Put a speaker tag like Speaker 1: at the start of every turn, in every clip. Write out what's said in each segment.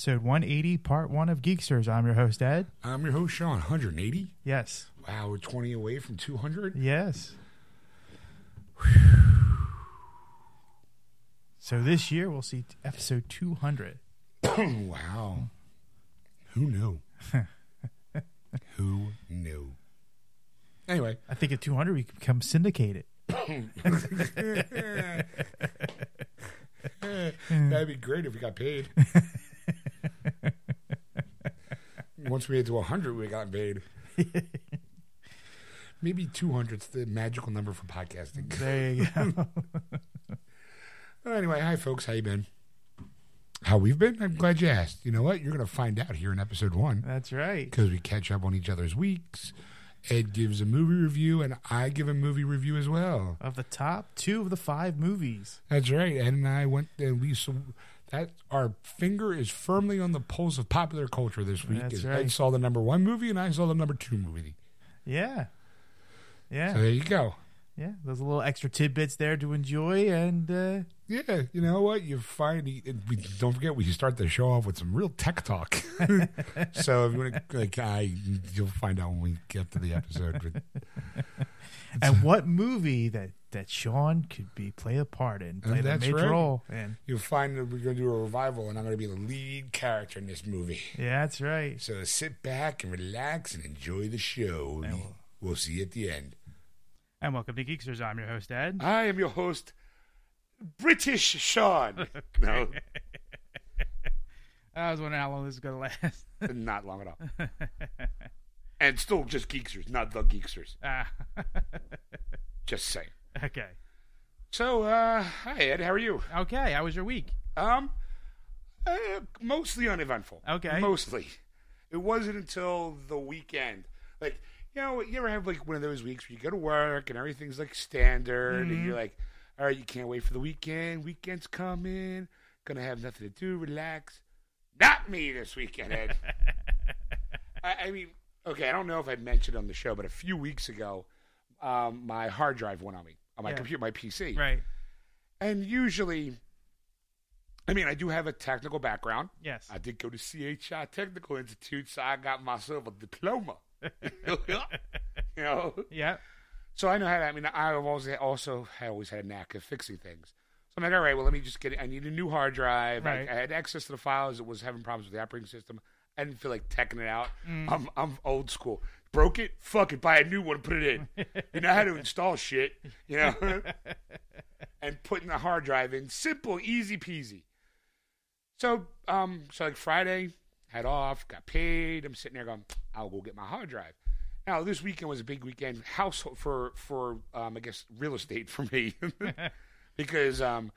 Speaker 1: episode 180, part one of Geeksters. I'm your host, Ed.
Speaker 2: I'm your host, Sean. 180?
Speaker 1: Yes.
Speaker 2: Wow, we're 20 away from 200?
Speaker 1: Yes. So this year we'll see episode 200.
Speaker 2: wow. Who knew? Who knew? Anyway,
Speaker 1: I think at 200 we can become syndicated.
Speaker 2: that'd be great if we got paid. Once we get to 100, we got paid. Maybe 200's the magical number for podcasting.
Speaker 1: There you go.
Speaker 2: Well, anyway, hi folks, how you been? How we've been? I'm glad you asked. You know what? You're going to find out here in episode one
Speaker 1: That's right.
Speaker 2: because we catch up on each other's weeks. Ed gives a movie review, and I give a movie review as well.
Speaker 1: Of the top two of the five movies.
Speaker 2: That's right. Ed and I went and we that our finger is firmly on the pulse of popular culture this week.
Speaker 1: That's right.
Speaker 2: Ed saw the number one movie, and I saw the number two movie.
Speaker 1: Yeah. Yeah.
Speaker 2: So there you go.
Speaker 1: yeah. There's a little extra tidbits there to enjoy. And uh,
Speaker 2: Yeah, you know what? You find we don't forget we start the show off with some real tech talk. so if you want to, like, I you'll find out when we get to the episode.
Speaker 1: And what movie that, that Sean could be play a part in, play the major
Speaker 2: right.
Speaker 1: role. And
Speaker 2: you'll find that we're going to do a revival, and I'm going to be the lead character in this movie.
Speaker 1: yeah, that's right.
Speaker 2: So sit back and relax and enjoy the show.
Speaker 1: We'll-
Speaker 2: We'll see you at the end.
Speaker 1: And welcome to Geeksters. I'm your host, Ed.
Speaker 2: I am your host, British Sean. No,
Speaker 1: I was wondering how long this is going to last.
Speaker 2: not long at all. And still just Geeksters, not the Geeksters.
Speaker 1: Ah,
Speaker 2: Just saying.
Speaker 1: okay.
Speaker 2: So, uh, hi Ed, how are you?
Speaker 1: Okay. How was your week?
Speaker 2: Um, uh, mostly uneventful.
Speaker 1: Okay.
Speaker 2: Mostly. It wasn't until the weekend. Like, you know, you ever have like one of those weeks where you go to work and everything's like standard and you're like, all right, you can't wait for the weekend. Weekend's coming. Gonna have nothing to do. Relax. Not me this weekend, Ed. I, I mean, okay, I don't know if I mentioned on the show, but a few weeks ago, um, my hard drive went on me on my
Speaker 1: Yeah.
Speaker 2: computer, my PC.
Speaker 1: Right.
Speaker 2: And usually, I mean, I do have a technical background.
Speaker 1: Yes.
Speaker 2: I did go to CHI Technical Institute, so I got myself a diploma. you know,
Speaker 1: yeah.
Speaker 2: So I know how. To, I mean, I've always also I always had a knack of fixing things. So I'm like, all right, well, let me just get. it. I need a new hard drive. I-
Speaker 1: Right.
Speaker 2: I, had access to the files. It was having problems with the operating system. I didn't feel like teching it out.
Speaker 1: Mm.
Speaker 2: I'm I'm old school. Broke it, fuck it, buy a new one, put it in. you know how to install shit, you know, and putting the hard drive in, simple, easy peasy. So, um, so like Friday, had off, got paid. I'm sitting there going, I'll go get my hard drive. Now this weekend was a big weekend, household for for um, I guess real estate for me, because um,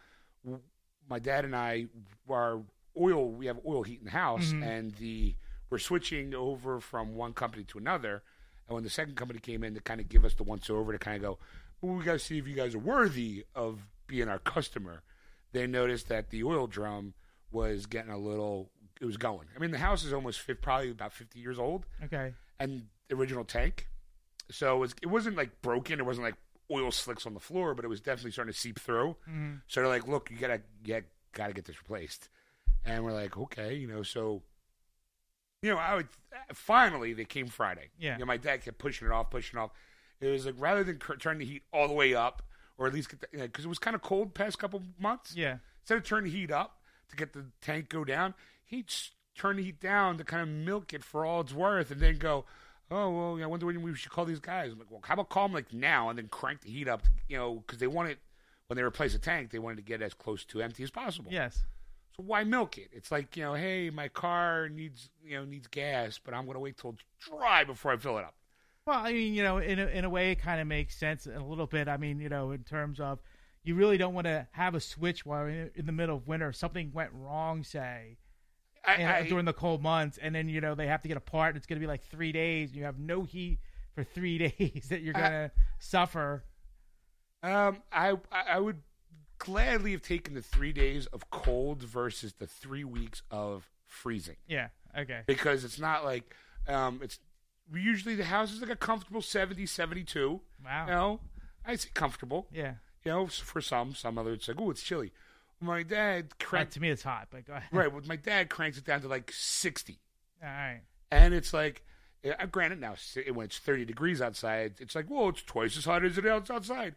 Speaker 2: w- my dad and I are oil. We have oil heat in the house, and the we're switching over from one company to another. And when the second company came in to kind of give us the once over to kind of go, well, we got to see if you guys are worthy of being our customer. They noticed that the oil drum was getting a little. It was going. I mean, the house is almost 50, probably about fifty years old,
Speaker 1: Okay.
Speaker 2: and original tank. So it, was, it wasn't like broken. It wasn't like oil slicks on the floor, but it was definitely starting to seep through.
Speaker 1: Mhm.
Speaker 2: So they're like, "Look, you gotta get gotta get this replaced," and we're like, "Okay," you know. So, you know, I would finally they came Friday.
Speaker 1: Yeah.
Speaker 2: You know, my dad kept pushing it off, pushing it off. It was like rather than cur- turn the heat all the way up, or at least get because you know, it was kind of cold past couple months.
Speaker 1: Yeah.
Speaker 2: Instead of turning the heat up to get the tank go down, he'd turn the heat down to kind of milk it for all it's worth, and then go. Oh well, yeah, I wonder when we should call these guys. I'm like, well, how about call them like now and then crank the heat up, you know, because they want it when they replace a tank, they wanted to get as close to empty as possible.
Speaker 1: Yes.
Speaker 2: So why milk it? It's like you know, hey, my car needs you know needs gas, but I'm going to wait till it's dry before I fill it up.
Speaker 1: Well, I mean, you know, in a, in a way, it kind of makes sense a little bit. I mean, you know, in terms of you really don't want to have a switch while in, in the middle of winter. Something went wrong, say,
Speaker 2: I,
Speaker 1: and,
Speaker 2: I,
Speaker 1: during the cold months, and then you know they have to get a part. And it's going to be like three days. And you have no heat for three days that you're going to suffer.
Speaker 2: Um, I I I would gladly have taken the three days of cold versus the three weeks of freezing
Speaker 1: Yeah. Okay.
Speaker 2: because it's not like um it's usually the house is like a comfortable 70, 72.
Speaker 1: Wow.
Speaker 2: You know, I say comfortable.
Speaker 1: Yeah.
Speaker 2: You know, for some, some other it's like, oh, it's chilly. My dad cranked
Speaker 1: to me, it's hot, but go ahead.
Speaker 2: right. Well, my dad cranks it down to like sixty,
Speaker 1: All right.
Speaker 2: and it's like, uh, granted, now s- when it's thirty degrees outside, it's like, well, it's twice as hot as it is outside.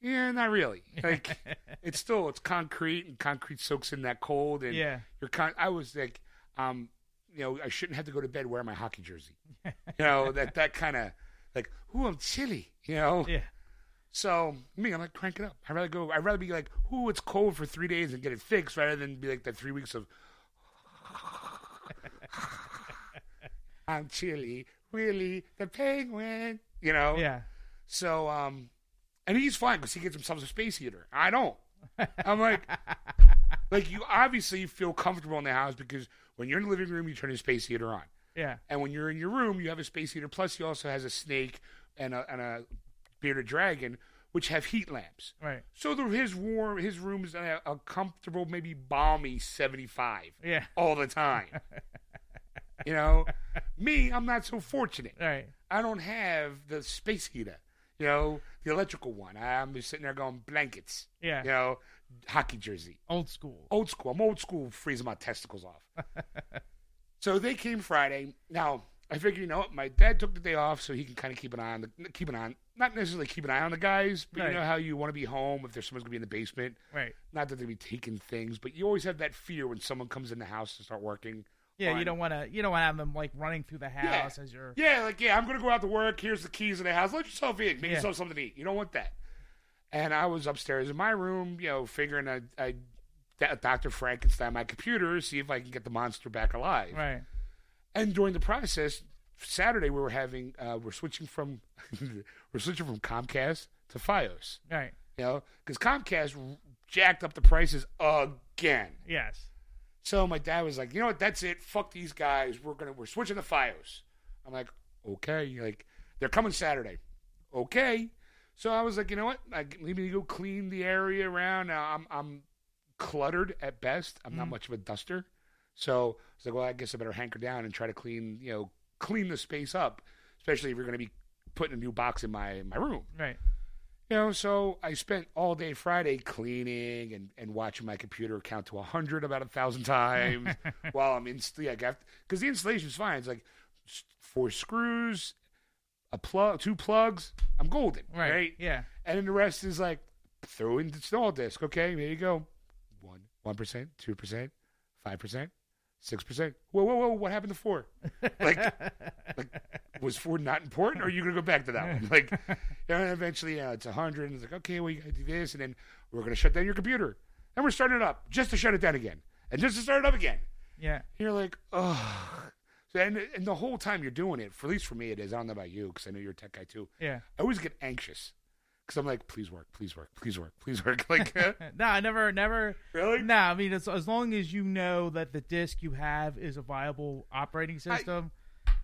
Speaker 2: Yeah, not really. Like, it's still it's concrete, and concrete soaks in that cold, and
Speaker 1: Yeah.
Speaker 2: you're con- I was like, um, you know, I shouldn't have to go to bed wearing my hockey jersey. you know that that kind of like, ooh, I'm chilly. You know,
Speaker 1: Yeah.
Speaker 2: So me, I'm like, crank it up. I'd rather go. I'd rather be like, ooh, it's cold for three days and get it fixed, rather than be like that three weeks of. I'm chilly, really, the penguin. You know.
Speaker 1: Yeah.
Speaker 2: So, um, and he's fine because he gets himself a space heater. I don't. I'm like, like you obviously feel comfortable in the house because when you're in the living room, you turn the space heater on,
Speaker 1: Yeah.
Speaker 2: and when you're in your room, you have a space heater. Plus, he also has a snake and a and a bearded dragon, which have heat lamps.
Speaker 1: Right.
Speaker 2: So the, his warm, his room is a, a comfortable, maybe balmy 75
Speaker 1: Yeah.
Speaker 2: all the time. you know, me, I'm not so fortunate.
Speaker 1: Right.
Speaker 2: I don't have the space heater, you know, the electrical one. I'm just sitting there going blankets,
Speaker 1: Yeah.
Speaker 2: you know, hockey jersey,
Speaker 1: Old school.
Speaker 2: old school. I'm old school, freezing my testicles off. so they came Friday. Now I figured, you know what, my dad took the day off so he can kind of keep an eye on the keep an eye, on, not necessarily keep an eye on the guys, but
Speaker 1: Right.
Speaker 2: you know how you want to be home if there's someone's gonna be in the basement.
Speaker 1: Right.
Speaker 2: Not that they'd be taking things, but you always have that fear when someone comes in the house to start working.
Speaker 1: Yeah.
Speaker 2: on-
Speaker 1: You don't want to. You don't want to have them like running through the house as you're.
Speaker 2: Yeah, like yeah, I'm gonna go out to work. Here's the keys of the house. Let yourself in. Make
Speaker 1: Yeah.
Speaker 2: yourself something to eat. You don't want that. And I was upstairs in my room, you know, figuring I, I Dr. Frankenstein my computer, see if I can get the monster back alive.
Speaker 1: Right.
Speaker 2: And during the process, Saturday we were having uh, we're switching from we're switching from Comcast to FiOS.
Speaker 1: Right.
Speaker 2: You know, because Comcast jacked up the prices again.
Speaker 1: Yes.
Speaker 2: So my dad was like, you know what? That's it. Fuck these guys. We're gonna we're switching to FiOS. I'm like, okay. Like they're coming Saturday. Okay. So I was like, you know what? I need me to go clean the area around. Now I'm I'm cluttered at best. I'm not
Speaker 1: Mm.
Speaker 2: much of a duster. So I was like, well, I guess I better hanker down and try to clean, you know, clean the space up, especially if you're going to be putting a new box in my my room.
Speaker 1: Right.
Speaker 2: You know, so I spent all day Friday cleaning and, and watching my computer count to 100 about a thousand times while I'm in, yeah, because the installation's fine. It's like four screws, a plug, two plugs. I'm golden,
Speaker 1: Right.
Speaker 2: right?
Speaker 1: Yeah.
Speaker 2: And then the rest is like throw in the install disk. Okay, there you go. One, one percent, two percent, five percent, six percent. Whoa, whoa, whoa! What happened to four? Like, like was four not important, or are you gonna go back to that one? Like, and eventually, yeah, it's a hundred, and it's like, okay, well, you gotta do this, and then we're gonna shut down your computer, and we're starting it up just to shut it down again, and just to start it up again.
Speaker 1: Yeah.
Speaker 2: You're like, oh. So, and, and the whole time you're doing it, for at least for me, it is. I don't know about you, because I know you're a tech guy too.
Speaker 1: Yeah.
Speaker 2: I always get anxious because I'm like, please work, please work, please work, please work. Like,
Speaker 1: no, I never, never.
Speaker 2: really?
Speaker 1: No, I mean, as, as long as you know that the disk you have is a viable operating system,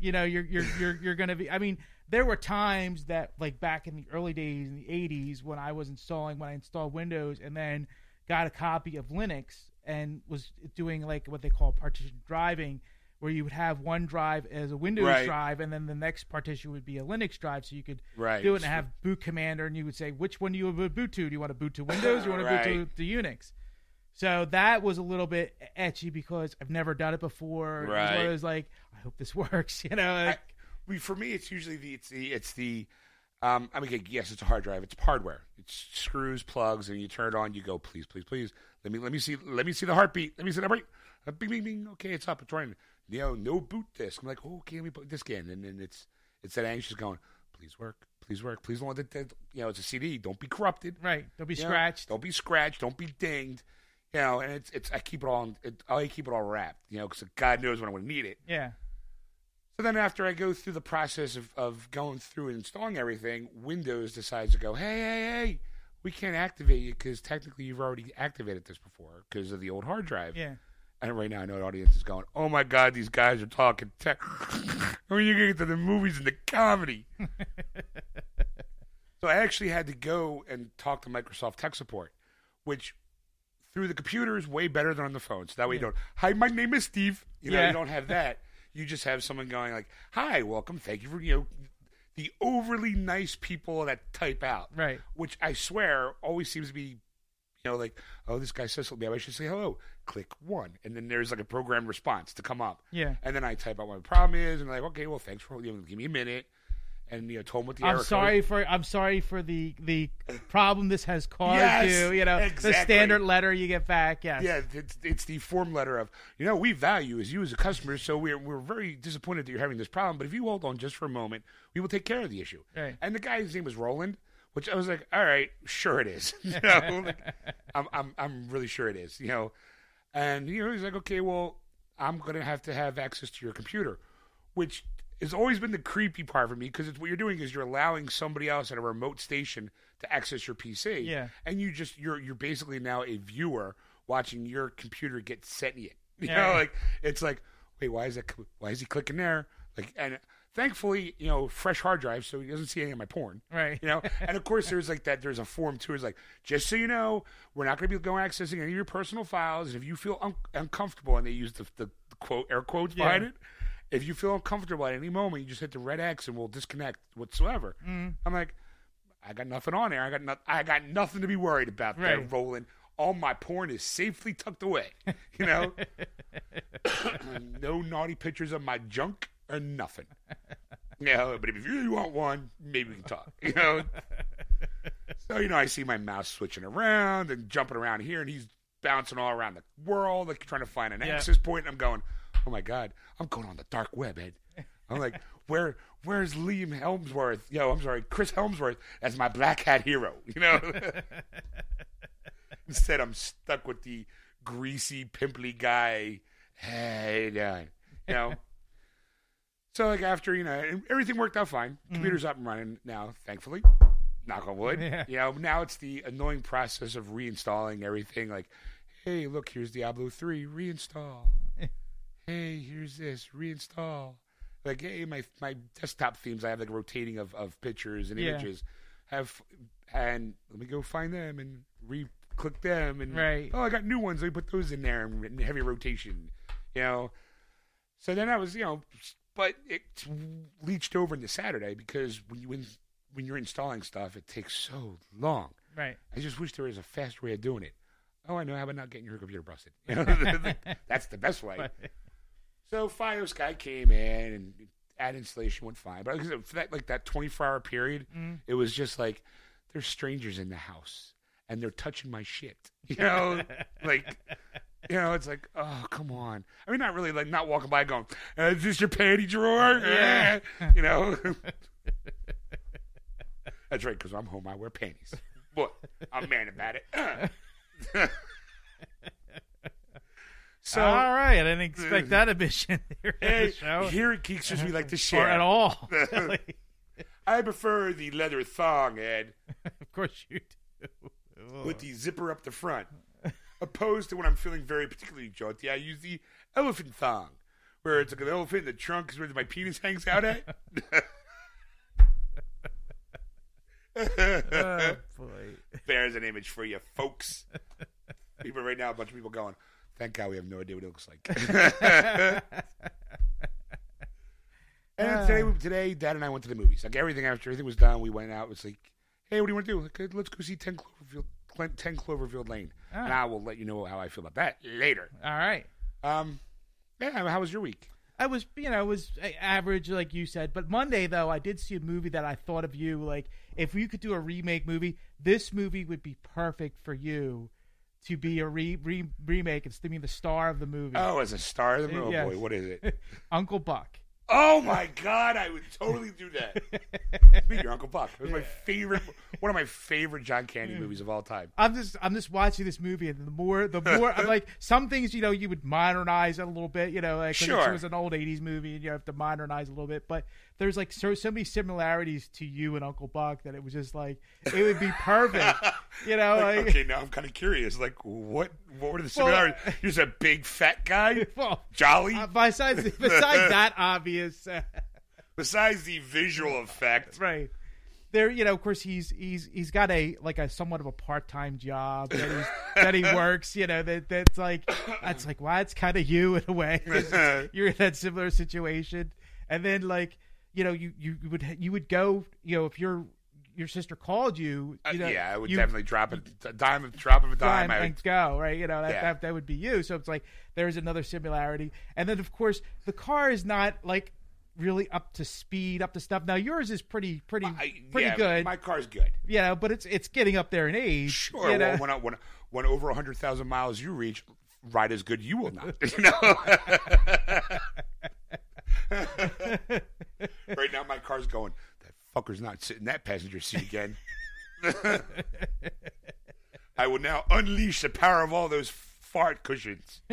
Speaker 1: you know, you're you're you're you're gonna be. I mean, there were times that, like back in the early days in the '80s, when I was installing when I installed Windows, and then got a copy of Linux and was doing like what they call partition driving, where you would have one drive as a Windows
Speaker 2: Right.
Speaker 1: drive, and then the next partition would be a Linux drive, so you could
Speaker 2: Right.
Speaker 1: do it and have boot commander, and you would say which one do you want to boot to? Do you want to boot to Windows? or you want to boot to, to Unix? So that was a little bit etchy because I've never done it before. It was
Speaker 2: Right.
Speaker 1: of those like, I hope this works. You know,
Speaker 2: I,
Speaker 1: like,
Speaker 2: we, for me, it's usually the it's the it's the. Um, I mean, yes, it's a hard drive. It's hardware. It's screws, plugs, and you turn it on. You go, please, please, please. Let me let me see let me see the heartbeat. Let me see the heartbeat. Bing, bing, bing. Okay, it's up. It's running. You know, no boot disk. I'm like, oh, okay, let me put this in, and then it's it's that anxious going. Please work. Please work. Please don't let it. You know, it's a CD. Don't be corrupted.
Speaker 1: right? Don't be
Speaker 2: You know,
Speaker 1: scratched.
Speaker 2: Don't be scratched. Don't be dinged. You know, and it's it's I keep it all. It, I keep it all wrapped. You know, because God knows when I'm going to need it.
Speaker 1: Yeah,
Speaker 2: So then, after I go through the process of, of going through and installing everything, Windows decides to go, hey, hey, hey, we can't activate you because technically you've already activated this before because of the old hard drive.
Speaker 1: yeah,
Speaker 2: And right now, I know the audience is going, oh my God, these guys are talking tech. when you get to the movies and the comedy. so I actually had to go and talk to Microsoft tech support, which through the computer is way better than on the phone. So that way you don't, hi, my name is Steve. You know,
Speaker 1: Yeah.
Speaker 2: you don't have that. you just have someone going like, "Hi, welcome, thank you for you know." The overly nice people that type out,
Speaker 1: Right.
Speaker 2: Which I swear always seems to be, you know, like, oh, this guy says something, I should say hello. Click one, and then there's like a program response to come up.
Speaker 1: Yeah.
Speaker 2: And then I type out what my problem is, and like, okay, well, thanks for you know, give me a minute, and you know, told him what the
Speaker 1: I'm
Speaker 2: code-
Speaker 1: sorry for I'm sorry for the the problem this has caused
Speaker 2: Yes,
Speaker 1: you. You know the standard letter you get back. Yes.
Speaker 2: Yeah, it's it's the form letter of you know we value as you as a customer, so we're we're very disappointed that you're having this problem. But if you hold on just for a moment, we will take care of the issue.
Speaker 1: Right.
Speaker 2: And the guy's name was Roland, which I was like, all right, sure it is. you know, like, I'm I'm I'm really sure it is. You know, and you know he's like, okay, well, I'm gonna have to have access to your computer, which has always been the creepy part for me because it's what you're doing is you're allowing somebody else at a remote station to access your PC.
Speaker 1: Yeah.
Speaker 2: And you just you're you're basically now a viewer watching your computer get sentient. You
Speaker 1: Yeah.
Speaker 2: know, like it's like, wait, why is that? Why is he clicking there? Like, and thankfully, you know, fresh hard drive, so he doesn't see any of my porn.
Speaker 1: Right.
Speaker 2: You know, and of course, there's like that. There's a form too. It's like, just so you know, we're not going to be going accessing any of your personal files. And if you feel un- uncomfortable, and they use the, the, the quote air quotes
Speaker 1: Yeah.
Speaker 2: behind it, if you feel uncomfortable at any moment, you just hit the red X, and we'll disconnect whatsoever.
Speaker 1: Mm.
Speaker 2: I'm like, I got nothing on there. I got not, I got nothing to be worried about there,
Speaker 1: Right.
Speaker 2: Roland. All my porn is safely tucked away. You know, no naughty pictures of my junk or nothing. You know, but if you really want one, maybe we can talk. You know. so you know, I see my mouse switching around and jumping around here, and he's bouncing all around the world, like trying to find an
Speaker 1: Yeah.
Speaker 2: access point. And I'm going, oh my god, I'm going on the dark web, Ed. I'm like, where, where's Liam Hemsworth? Yo, I'm sorry, Chris Hemsworth as my black hat hero. You know. Instead, I'm stuck with the greasy, pimply guy. Hey, doing? You know. So like after you know everything worked out fine. Mm-hmm. Computer's up and running now, thankfully. Knock on wood.
Speaker 1: Yeah.
Speaker 2: You know now it's the annoying process of reinstalling everything. Like, hey, look, here's Diablo three. Reinstall. hey, here's this. Reinstall. Like, hey, my my desktop themes. I have like rotating of, of pictures and
Speaker 1: Yeah.
Speaker 2: images. Have and let me go find them and re click them and
Speaker 1: Right.
Speaker 2: oh I got new ones. Let me put those in there and heavy rotation. You know. So then I was you know, but it leached over into Saturday because when you when when you're installing stuff, it takes so long.
Speaker 1: Right.
Speaker 2: I just wish there was a fast way of doing it. Oh, I know. How about not getting your computer busted? You know, that's the best way. So Fios guy came in and ad installation went fine, but like for that like that 24 hour period, mm-hmm. it was just like there's strangers in the house and they're touching my shit. You know, like you know, it's like oh come on. I mean, not really like not walking by going, uh, is this your panty drawer?
Speaker 1: Yeah.
Speaker 2: you know. That's right, because I'm home. I wear panties. Boy, I'm man about it. so
Speaker 1: all right, I didn't expect that admission here
Speaker 2: Hey, here at Geeksters, we like to
Speaker 1: or
Speaker 2: share.
Speaker 1: at all. really.
Speaker 2: I prefer the leather thong, Ed,
Speaker 1: Of course you do.
Speaker 2: with the zipper up the front. Opposed to when I'm feeling very particularly jaunty, I use the elephant thong, where it's like an elephant in the trunk is where my penis hangs out at.
Speaker 1: Oh, boy.
Speaker 2: There's an image for you, folks. People right now, a bunch of people going, thank God we have no idea what it looks like. and today, today, Dad and I went to the movies. Like everything after everything was done, we went out. It was like, hey, what do you want to do? Like, let's go see 10 Cloverfield, 10 Cloverfield Lane.
Speaker 1: Ah.
Speaker 2: And I will let you know how I feel about that later.
Speaker 1: All right.
Speaker 2: Um, yeah, how was your week?
Speaker 1: I was, you know, it was average, like you said. But Monday, though, I did see a movie that I thought of you. Like, if you could do a remake movie, this movie would be perfect for you to be a re- re- remake and to be the star of the movie.
Speaker 2: Oh, as a star of the movie? Oh,
Speaker 1: Yes.
Speaker 2: boy, what is it?
Speaker 1: Uncle Buck.
Speaker 2: Oh my God, I would totally do that. Meet your Uncle Buck. It was my favorite, one of my favorite John Candy movies of all time.
Speaker 1: I'm just I'm just watching this movie, and the more the more I'm like some things you know you would modernize it a little bit, you know, like
Speaker 2: Sure.
Speaker 1: it was an old '80s movie, and you have to modernize a little bit. But there's like so so many similarities to you and Uncle Buck that it was just like it would be perfect, you know.
Speaker 2: Like,
Speaker 1: Like,
Speaker 2: okay, now I'm kind of curious. Like, what? What were the similarities? You're just a big fat guy,
Speaker 1: well,
Speaker 2: jolly.
Speaker 1: uh, besides besides that obvious, uh,
Speaker 2: Besides the visual effect,
Speaker 1: right? there, you know, of course, he's he's he's got a like a somewhat of a part time job that he's that he works. You know, that that's like that's like well, it's kind of you in a way You're in that similar situation, and then like you know, you you would you would go, you know, if your your sister called you,
Speaker 2: Uh,
Speaker 1: you know,
Speaker 2: yeah, I would
Speaker 1: you
Speaker 2: definitely drop. A dime, drop of a dime. would,
Speaker 1: and go right. You know, that,
Speaker 2: Yeah.
Speaker 1: that that would be you. So it's like there's another similarity, and then of course the car is not like really up to speed, up to stuff. Now yours is pretty pretty
Speaker 2: I-
Speaker 1: pretty
Speaker 2: yeah,
Speaker 1: good.
Speaker 2: My car's good.
Speaker 1: you know, but it's it's getting up there in age.
Speaker 2: Sure.
Speaker 1: you know?
Speaker 2: Well, when, I, when, when over 100,000 miles you reach, ride as good you will not. You know? right now, my car's going, fucker's not sitting in that passenger seat again. I will now unleash the power of all those fart cushions.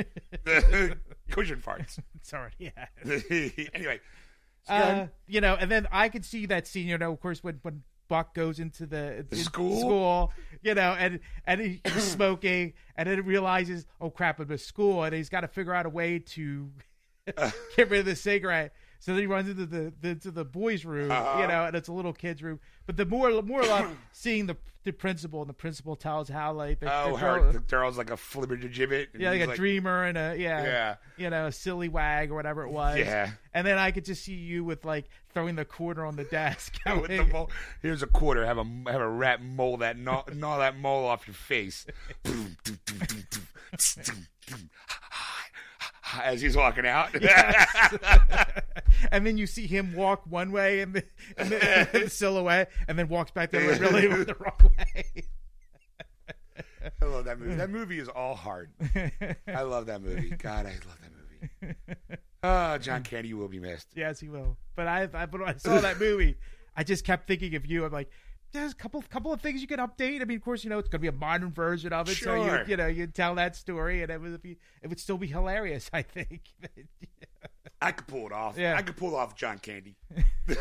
Speaker 2: Cushion farts.
Speaker 1: Sorry, yeah.
Speaker 2: anyway. so
Speaker 1: Uh, you know, and then I could see that scene. You know, of course, when when Buck goes into the, in-
Speaker 2: school?
Speaker 1: school, you know, and and he's smoking, and then realizes, oh crap, I'm at school, and he's got to figure out a way to get rid of the cigarette. So then he runs into the, the into the boys' room,
Speaker 2: Uh-huh.
Speaker 1: you know, and it's a little kid's room. But the more more or less seeing the the principal, and the principal tells how like the,
Speaker 2: Oh,
Speaker 1: the
Speaker 2: her,
Speaker 1: girl-
Speaker 2: the girl's like a flibbertigibbet.
Speaker 1: yeah, like a dreamer and a yeah,
Speaker 2: Yeah.
Speaker 1: you know, a silly wag or whatever it was.
Speaker 2: Yeah.
Speaker 1: And then I could just see you with like throwing the quarter on the desk.
Speaker 2: with the mole. Here's a quarter. Have a have a rat mole that gnaw, gnaw that mole off your face. As he's walking out.
Speaker 1: And then you see him walk one way in the, in the, the silhouette, and then walks back the other way, really the wrong way.
Speaker 2: I love that movie. That movie is all hard. I love that movie. God, I love that movie. Oh, John Candy will be missed.
Speaker 1: yes, he will. But I, I, but when I saw that movie, I just kept thinking of you. I'm like, there's a couple, couple of things you can update. I mean, of course, you know it's going to be a modern version of it, so you,
Speaker 2: Sure.
Speaker 1: you know, you tell that story, and it would be, it would still be hilarious. I think.
Speaker 2: I could pull it off.
Speaker 1: Yeah.
Speaker 2: I could pull off John Candy.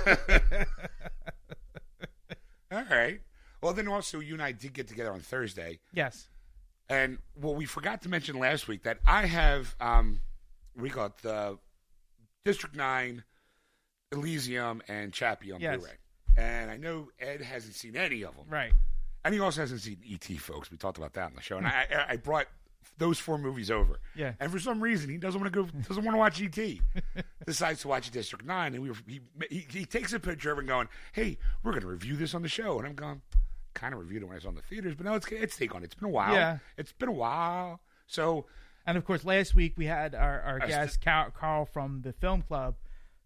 Speaker 2: all right. Well, then also, you and I did get together on Thursday.
Speaker 1: yes.
Speaker 2: And well, we forgot to mention last week that I have um we call it the District Nine, Elysium, and Chappie on
Speaker 1: Yes.
Speaker 2: Blu-ray. And I know Ed hasn't seen any of them,
Speaker 1: Right.
Speaker 2: and he also hasn't seen ET, folks. We talked about that on the show, and I I brought those four movies over.
Speaker 1: Yeah.
Speaker 2: And for some reason, he doesn't want to go, doesn't want to watch ET. Decides to watch District Nine, and we were, he, he he takes a picture of it, and going, "Hey, we're going to review this on the show." And I'm going, kind of reviewed it when I was on the theaters, but no, it's it's take on. it. It's been a while.
Speaker 1: Yeah.
Speaker 2: It's been a while. So
Speaker 1: And of course, last week we had our, our guest Carl, Carl from the film club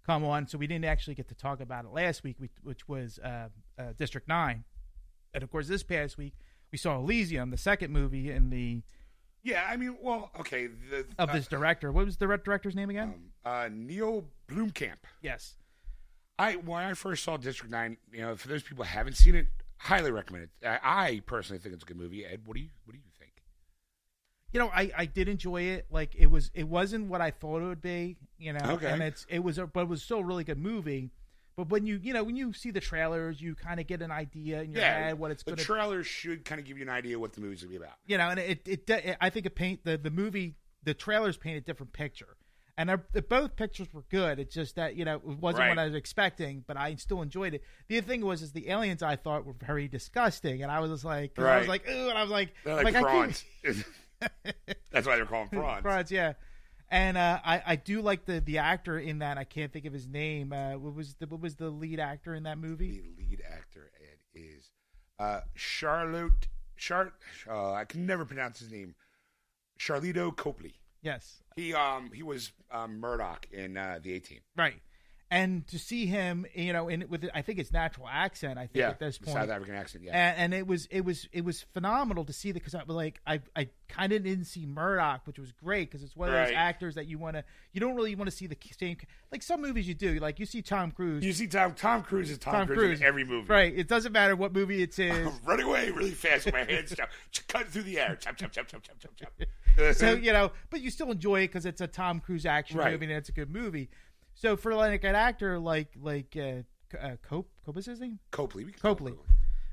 Speaker 1: come on, so we didn't actually get to talk about it last week, which was uh, uh, District Nine. And of course, this past week we saw Elysium, the second movie in the
Speaker 2: yeah, I mean, well, okay. The,
Speaker 1: of
Speaker 2: uh,
Speaker 1: this director. What was the director's name again?
Speaker 2: um, uh, Neil Blomkamp.
Speaker 1: yes.
Speaker 2: I when I first saw District Nine, you know, for those people who haven't seen it, highly recommend it. I, I personally think it's a good movie. Ed, what do you what do you think?
Speaker 1: You know, I, I did enjoy it. Like it was, it wasn't what I thought it would be. You know,
Speaker 2: Okay.
Speaker 1: and it's it was, a, but it was still a really good movie. But when you you know when you see the trailers, you kind of get an idea in your
Speaker 2: Yeah,
Speaker 1: head what it's
Speaker 2: the
Speaker 1: going to
Speaker 2: trailer should kind of give you an idea what the movie's gonna be about.
Speaker 1: you know, and it, it, it I think it paint the the movie the trailers paint a different picture, and they're, both pictures were good. It's just that you know it wasn't
Speaker 2: Right.
Speaker 1: what I was expecting, but I still enjoyed it. The other thing was is the aliens I thought were very disgusting, and I was just like, 'cause I was like, ooh, and I was like,
Speaker 2: They're like,
Speaker 1: I can't-
Speaker 2: prawns. That's why they're calling prawns.
Speaker 1: prawns, yeah. And uh, I, I do like the, the actor in that. I can't think of his name. Uh, what was the what was the lead actor in that movie?
Speaker 2: The lead actor Ed is uh, Charlotte. Char. Uh, I can never pronounce his name. Charlito Copley.
Speaker 1: Yes,
Speaker 2: He um he was um, Murdock in uh, the A Team.
Speaker 1: right. And to see him, you know, in with I think it's natural accent. I think
Speaker 2: Yeah,
Speaker 1: at this point,
Speaker 2: South African accent. Yeah.
Speaker 1: and, and it was it was it was phenomenal to see that because I was like I I kind of didn't see Murdock, which was great because it's one of those actors that you want to you don't really want to see the same like some movies you do like you see Tom Cruise,
Speaker 2: you see Tom Tom Cruise is Tom,
Speaker 1: Tom
Speaker 2: Cruise,
Speaker 1: Cruise
Speaker 2: in every movie.
Speaker 1: right? It doesn't matter what movie it's in.
Speaker 2: Running away really fast with my hands down, cut through the air, chop chop chop chop chop chop chop.
Speaker 1: so you know, but you still enjoy it because it's a Tom Cruise action
Speaker 2: Right.
Speaker 1: movie and it's a good movie. So for like an actor like like uh, uh, Cope, Cope is his name?
Speaker 2: Copley. we can call him
Speaker 1: Copley.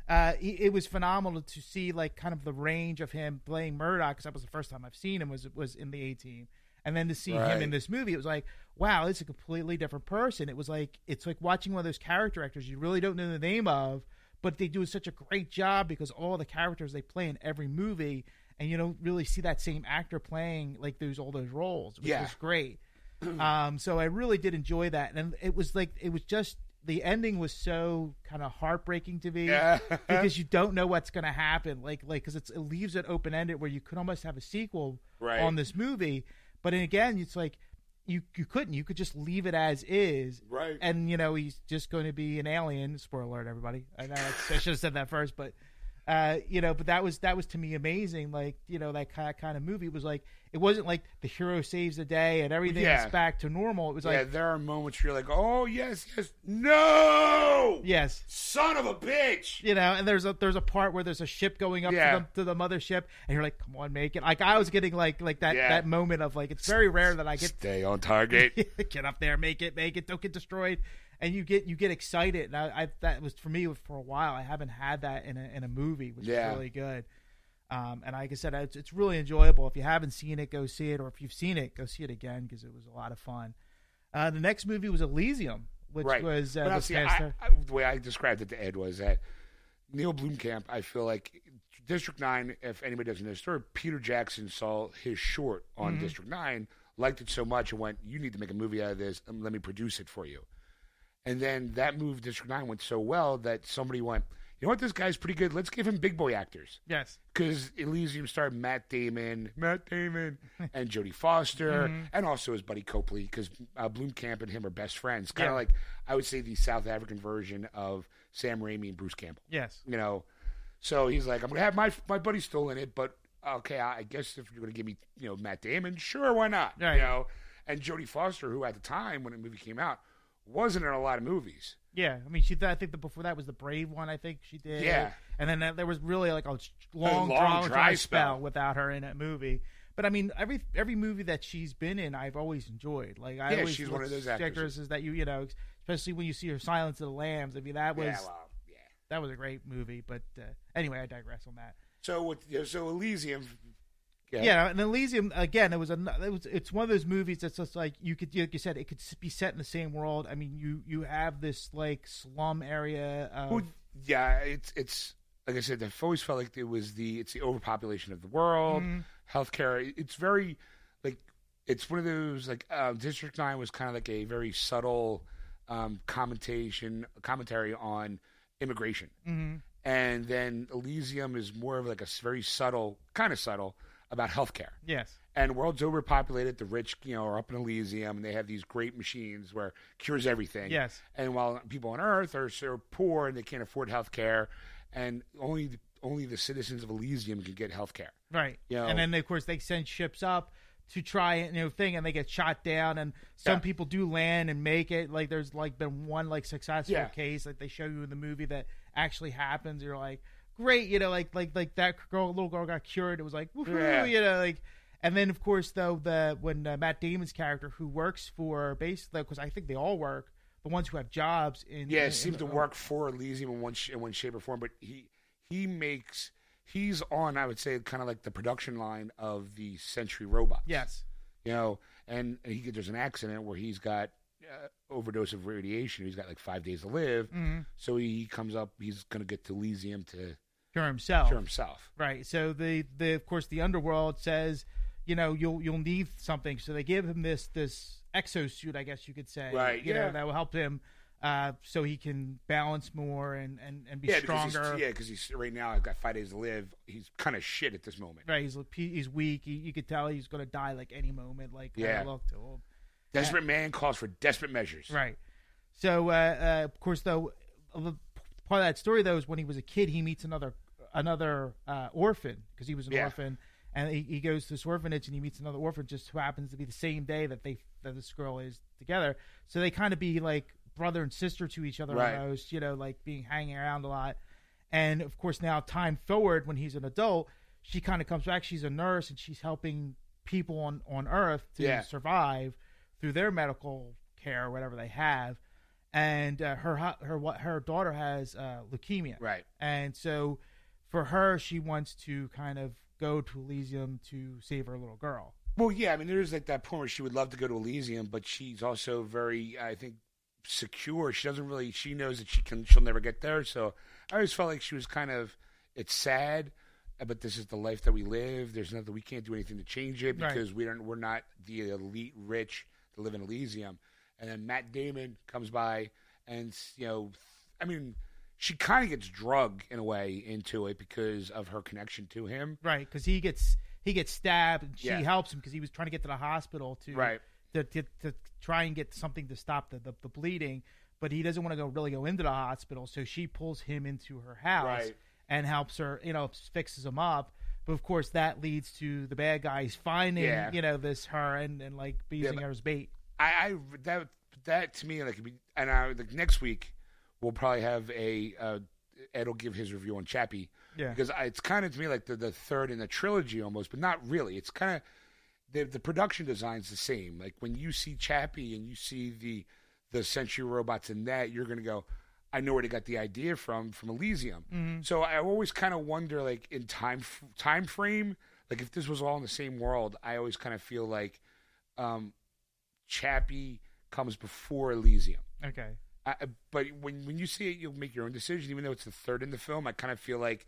Speaker 1: Uh, he, it was phenomenal to see like kind of the range of him playing Murdock because that was the first time I've seen him was was in the A Team, and then to see him in this movie, it was like wow, it's a completely different person. It was like it's like watching one of those character actors you really don't know the name of, but they do such a great job because all the characters they play in every movie, and you don't really see that same actor playing like those all those roles, which
Speaker 2: Yeah.
Speaker 1: was great. um, so I really did enjoy that, and it was like it was just the ending was so kind of heartbreaking to me
Speaker 2: Yeah.
Speaker 1: because you don't know what's going to happen. Like, like because it leaves it open ended where you could almost have a sequel
Speaker 2: Right.
Speaker 1: on this movie, but again, it's like you you couldn't. You could just leave it as is,
Speaker 2: Right.
Speaker 1: And you know he's just going to be an alien. Spoiler alert, everybody. I know I should have said that first, but. Uh, you know, but that was that was to me amazing. Like, you know, that kind of, kind of movie was like it wasn't like the hero saves the day and everything
Speaker 2: Yeah.
Speaker 1: is back to normal. It was
Speaker 2: yeah,
Speaker 1: like,
Speaker 2: there are moments where you're like, oh yes, yes, no,
Speaker 1: yes,
Speaker 2: son of a bitch.
Speaker 1: you know, and there's a there's a part where there's a ship going up
Speaker 2: Yeah.
Speaker 1: to the to the mothership, and you're like, come on, make it. Like I was getting like like that
Speaker 2: Yeah.
Speaker 1: that moment of like it's very rare that I get
Speaker 2: Stay on target.
Speaker 1: get up there, make it, make it, don't get destroyed, and you get you get excited. And I, I that was for me for a while. I haven't had that in a in a movie, which
Speaker 2: Yeah.
Speaker 1: is really good. Um, and like I said, it's, it's really enjoyable. If you haven't seen it, go see it, or if you've seen it, go see it again because it was a lot of fun. Uh, the next movie was Elysium, which
Speaker 2: right.
Speaker 1: was uh, this
Speaker 2: see, I, I, the way I described it to Ed was that Neil Blomkamp. I feel like District Nine. If anybody doesn't know the story, Peter Jackson saw his short on
Speaker 1: Mm-hmm.
Speaker 2: District Nine, liked it so much, and went, "You need to make a movie out of this, and let me produce it for you." And then that move, District Nine, went so well that somebody went, "You know what? This guy's pretty good. Let's give him big boy actors."
Speaker 1: yes,
Speaker 2: because Elysium starred Matt Damon, Matt Damon, and Jodie Foster,
Speaker 1: Mm-hmm.
Speaker 2: and also his buddy Copley, because uh, Blomkamp and him are best friends. Kind of
Speaker 1: Yeah.
Speaker 2: like I would say the South African version of Sam Raimi and Bruce Campbell.
Speaker 1: yes,
Speaker 2: You know, so he's like, I'm gonna have my my buddy still in it, but okay, I I guess if you're gonna give me you know Matt Damon, sure, why not?
Speaker 1: Right.
Speaker 2: You know, and Jodie Foster, who at the time when the movie came out wasn't in a lot of movies.
Speaker 1: yeah. I mean, she I think the before that was the Brave one. I think she did.
Speaker 2: Yeah.
Speaker 1: and then uh, there was really like a long,
Speaker 2: long
Speaker 1: drawn
Speaker 2: dry
Speaker 1: dry
Speaker 2: spell.
Speaker 1: spell without her in a movie. But I mean, every every movie that she's been in, I've always enjoyed. Like I
Speaker 2: Yeah,
Speaker 1: always
Speaker 2: she's one of those actresses.
Speaker 1: that you you know, especially when you see her Silence of the Lambs. I mean, that was
Speaker 2: yeah, well, yeah.
Speaker 1: that was a great movie. But uh, anyway, I digress on that.
Speaker 2: So with yeah, so Elysium.
Speaker 1: Yeah, and Elysium again. It was a it was it's one of those movies that's just like you could like you said it could be set in the same world. I mean, you you have this like slum area. Of,
Speaker 2: Well, yeah, it's it's like I said. I've always felt like it was the it's the overpopulation of the world,
Speaker 1: Mhm.
Speaker 2: healthcare. It's very like it's one of those like uh, District Nine was kind of like a very subtle um, commentation commentary on immigration,
Speaker 1: Mhm.
Speaker 2: and then Elysium is more of like a very subtle, kind of subtle about healthcare.
Speaker 1: yes,
Speaker 2: And world's overpopulated. The rich, you know, are up in Elysium, and they have these great machines where it cures everything.
Speaker 1: yes,
Speaker 2: And while people on Earth are so poor and they can't afford healthcare, and only only the citizens of Elysium can get healthcare.
Speaker 1: right.
Speaker 2: You know-
Speaker 1: and then of course they send ships up to try you know thing, and they get shot down. And some
Speaker 2: Yeah.
Speaker 1: people do land and make it. Like there's like been one like successful
Speaker 2: Yeah.
Speaker 1: case that they show you in the movie that actually happens. You're like, great, you know, like like like that girl, little girl got cured. It was like, woohoo,
Speaker 2: Yeah.
Speaker 1: you know, like. And then, of course, though the when uh, Matt Damon's character, who works for basically, because I think they all work, the ones who have jobs in
Speaker 2: Yeah,
Speaker 1: in-
Speaker 2: it seems
Speaker 1: in-
Speaker 2: to work for Elysium in one sh- in one shape or form. But he he makes he's on I would say kind of like the production line of the Century robots.
Speaker 1: Yes,
Speaker 2: you know, and he there's an accident where he's got uh, overdose of radiation. He's got like five days to live.
Speaker 1: Mhm.
Speaker 2: So he comes up. He's going to get to Elysium to
Speaker 1: for himself.
Speaker 2: cure himself.
Speaker 1: Right. So the the of course the underworld says, you know, you'll you'll need something. So they give him this this exosuit, I guess you could say.
Speaker 2: Right,
Speaker 1: You
Speaker 2: yeah.
Speaker 1: know, that will help him uh, so he can balance more and and, and be
Speaker 2: yeah, because
Speaker 1: stronger.
Speaker 2: he's, yeah, because he's right now. I've got five days to live. He's kind of shit at this moment.
Speaker 1: Right. He's he's weak. He, you could tell he's going to die like any moment. Like
Speaker 2: Yeah.
Speaker 1: look to him.
Speaker 2: Desperate man calls for desperate measures.
Speaker 1: Right. So, uh, uh, of course, though, part of that story though is when he was a kid, he meets another another uh, orphan because he was an
Speaker 2: Yeah.
Speaker 1: orphan, and he, he goes to this orphanage and he meets another orphan just who happens to be the same day that they that this girl is together. So they kind of be like brother and sister to each other
Speaker 2: Right.
Speaker 1: almost, you know, like being hanging around a lot. And of course, now time forward when he's an adult, she kind of comes back. She's a nurse and she's helping people on on Earth to
Speaker 2: Yeah.
Speaker 1: survive through their medical care or whatever they have. And uh, her her what her daughter has uh, leukemia,
Speaker 2: Right.
Speaker 1: and so for her, she wants to kind of go to Elysium to save her little girl.
Speaker 2: Well, yeah. I mean, there's like that point where she would love to go to Elysium, but she's also very, I think, secure. She doesn't really. She knows that she can. She'll never get there. So I always felt like she was kind of. It's sad, uh, but this is the life that we live. There's nothing we can't do anything to change it
Speaker 1: Right.
Speaker 2: because we don't. We're not the elite rich to live in Elysium. And then Matt Damon comes by, and you know, I mean, she kind of gets drugged in a way into it because of her connection to him.
Speaker 1: Right, because he gets he gets stabbed, and she
Speaker 2: Yeah.
Speaker 1: helps him because he was trying to get to the hospital to
Speaker 2: Right.
Speaker 1: to, to, to try and get something to stop the, the, the bleeding, but he doesn't want to go really go into the hospital, so she pulls him into her house
Speaker 2: Right.
Speaker 1: and helps her, you know, fixes him up. But of course, that leads to the bad guys finding,
Speaker 2: Yeah.
Speaker 1: you know, this her and, and like using
Speaker 2: but-
Speaker 1: her as bait.
Speaker 2: I, I that that to me like and I like next week we'll probably have a uh, Ed will give his review on Chappie
Speaker 1: Yeah.
Speaker 2: because I, it's kind of to me like the, the third in the trilogy almost, but not really. It's kind of the the production design's the same. Like when you see Chappie and you see the the Century robots in that, you're gonna go. I know where they got the idea from from Elysium.
Speaker 1: Mm-hmm.
Speaker 2: So I always kind of wonder, like in time time frame, like if this was all in the same world, I always kind of feel like um, Chappie comes before Elysium.
Speaker 1: Okay.
Speaker 2: I, but when when you see it, you'll make your own decision. Even though it's the third in the film, I kind of feel like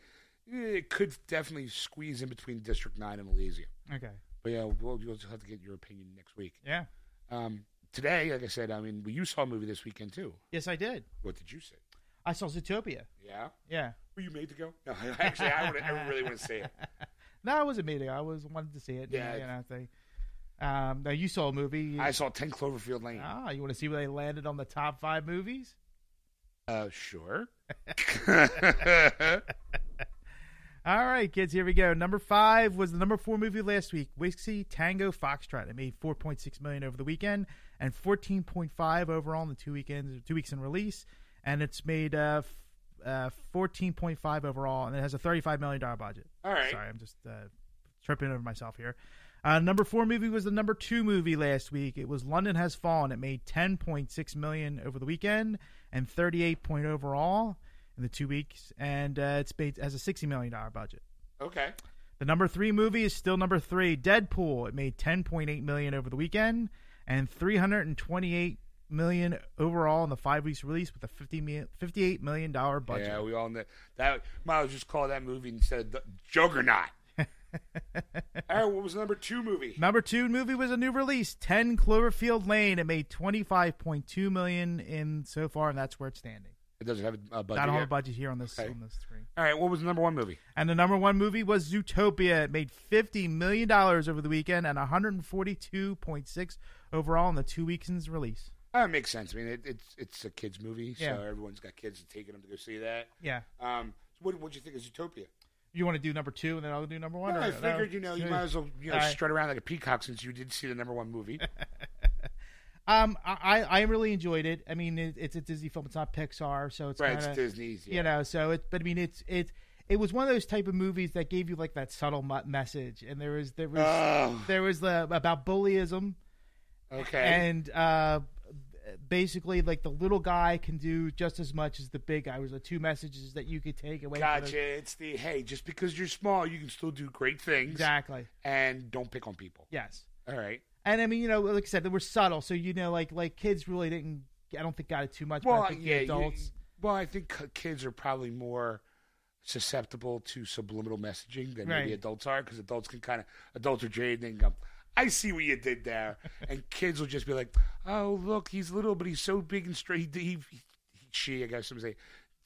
Speaker 2: eh, it could definitely squeeze in between District Nine and Elysium.
Speaker 1: Okay.
Speaker 2: But yeah, we'll you'll just have to get your opinion next week.
Speaker 1: Yeah.
Speaker 2: Um, today, like I said, I mean, you saw a movie this weekend too.
Speaker 1: Yes, I did.
Speaker 2: What did you say?
Speaker 1: I saw Zootopia.
Speaker 2: Yeah,
Speaker 1: Yeah.
Speaker 2: were you made to go? No, actually, I, would, I really want to say it.
Speaker 1: No, I wasn't meeting. I was wanted to see it.
Speaker 2: Yeah.
Speaker 1: You know, they, um, now you saw a movie.
Speaker 2: I saw Ten Cloverfield Lane.
Speaker 1: Ah, you want to see where they landed on the top five movies?
Speaker 2: Uh, sure.
Speaker 1: All right, kids, here we go. Number five was the number four movie last week, Whiskey Tango Foxtrot. It made four point six million over the weekend and fourteen point five overall in the two weekends, two weeks in release, and it's made uh, uh fourteen point five overall, and it has a thirty five million dollar budget.
Speaker 2: All right.
Speaker 1: Sorry, I'm just uh, tripping over myself here. Uh, number four movie was the number two movie last week. It was London Has Fallen. It made 10.6 million over the weekend and 38 point overall in the two weeks, and uh, it's made has a 60 million dollar budget.
Speaker 2: Okay.
Speaker 1: The number three movie is still number three, Deadpool. It made 10.8 million over the weekend and 328 million overall in the five weeks release with a 50 mi- 58 million dollar budget.
Speaker 2: Yeah, we all know that. Might as well just call that movie instead of the Juggernaut. All right, what was the number two movie?
Speaker 1: Number two movie was a new release, 10 Cloverfield Lane. It made 25.2 million in so far, and that's where it's standing.
Speaker 2: It doesn't have a budget.
Speaker 1: I don't have
Speaker 2: yet.
Speaker 1: a budget here on this
Speaker 2: Okay.
Speaker 1: on this screen.
Speaker 2: All right, what was the number one movie?
Speaker 1: And the number one movie was Zootopia. It made 50 million dollars over the weekend and 142.6 overall in the two weeks since release.
Speaker 2: That makes sense. I mean, it, it's it's a kids movie,
Speaker 1: Yeah.
Speaker 2: so everyone's got kids and taking them to go see that.
Speaker 1: Yeah.
Speaker 2: Um, so what what'd you think of Zootopia?
Speaker 1: You want to do number two and then I'll do number one?
Speaker 2: I figured, you know, you might as well you know
Speaker 1: right.
Speaker 2: strut around like a peacock since you did see the number one movie.
Speaker 1: Um, I I really enjoyed it. I mean, it, it's a Disney film. It's not Pixar, so it's
Speaker 2: right,
Speaker 1: kind
Speaker 2: it's
Speaker 1: of
Speaker 2: Disney's. Yeah.
Speaker 1: you know so it but i mean it's it's it was one of those type of movies that gave you like that subtle message and there was there was
Speaker 2: Oh,
Speaker 1: there was the about bullyism
Speaker 2: okay.
Speaker 1: and uh basically like the little guy can do just as much as the big guy was the two messages that you could take away
Speaker 2: Gotcha.
Speaker 1: the-
Speaker 2: It's the hey, just because you're small, you can still do great things,
Speaker 1: exactly
Speaker 2: and don't pick on people.
Speaker 1: yes
Speaker 2: All right.
Speaker 1: and i mean you know like i said they were subtle so you know like like kids really didn't i don't think got it too much but
Speaker 2: Well,
Speaker 1: I think
Speaker 2: yeah.
Speaker 1: the
Speaker 2: you-
Speaker 1: adults
Speaker 2: well, I think kids are probably more susceptible to subliminal messaging than maybe adults are, because adults can kind of adults are jaded and go, "I see what you did there," and kids will just be like, "Oh, look, he's little, but he's so big and straight. He, he, he she, I guess, some say."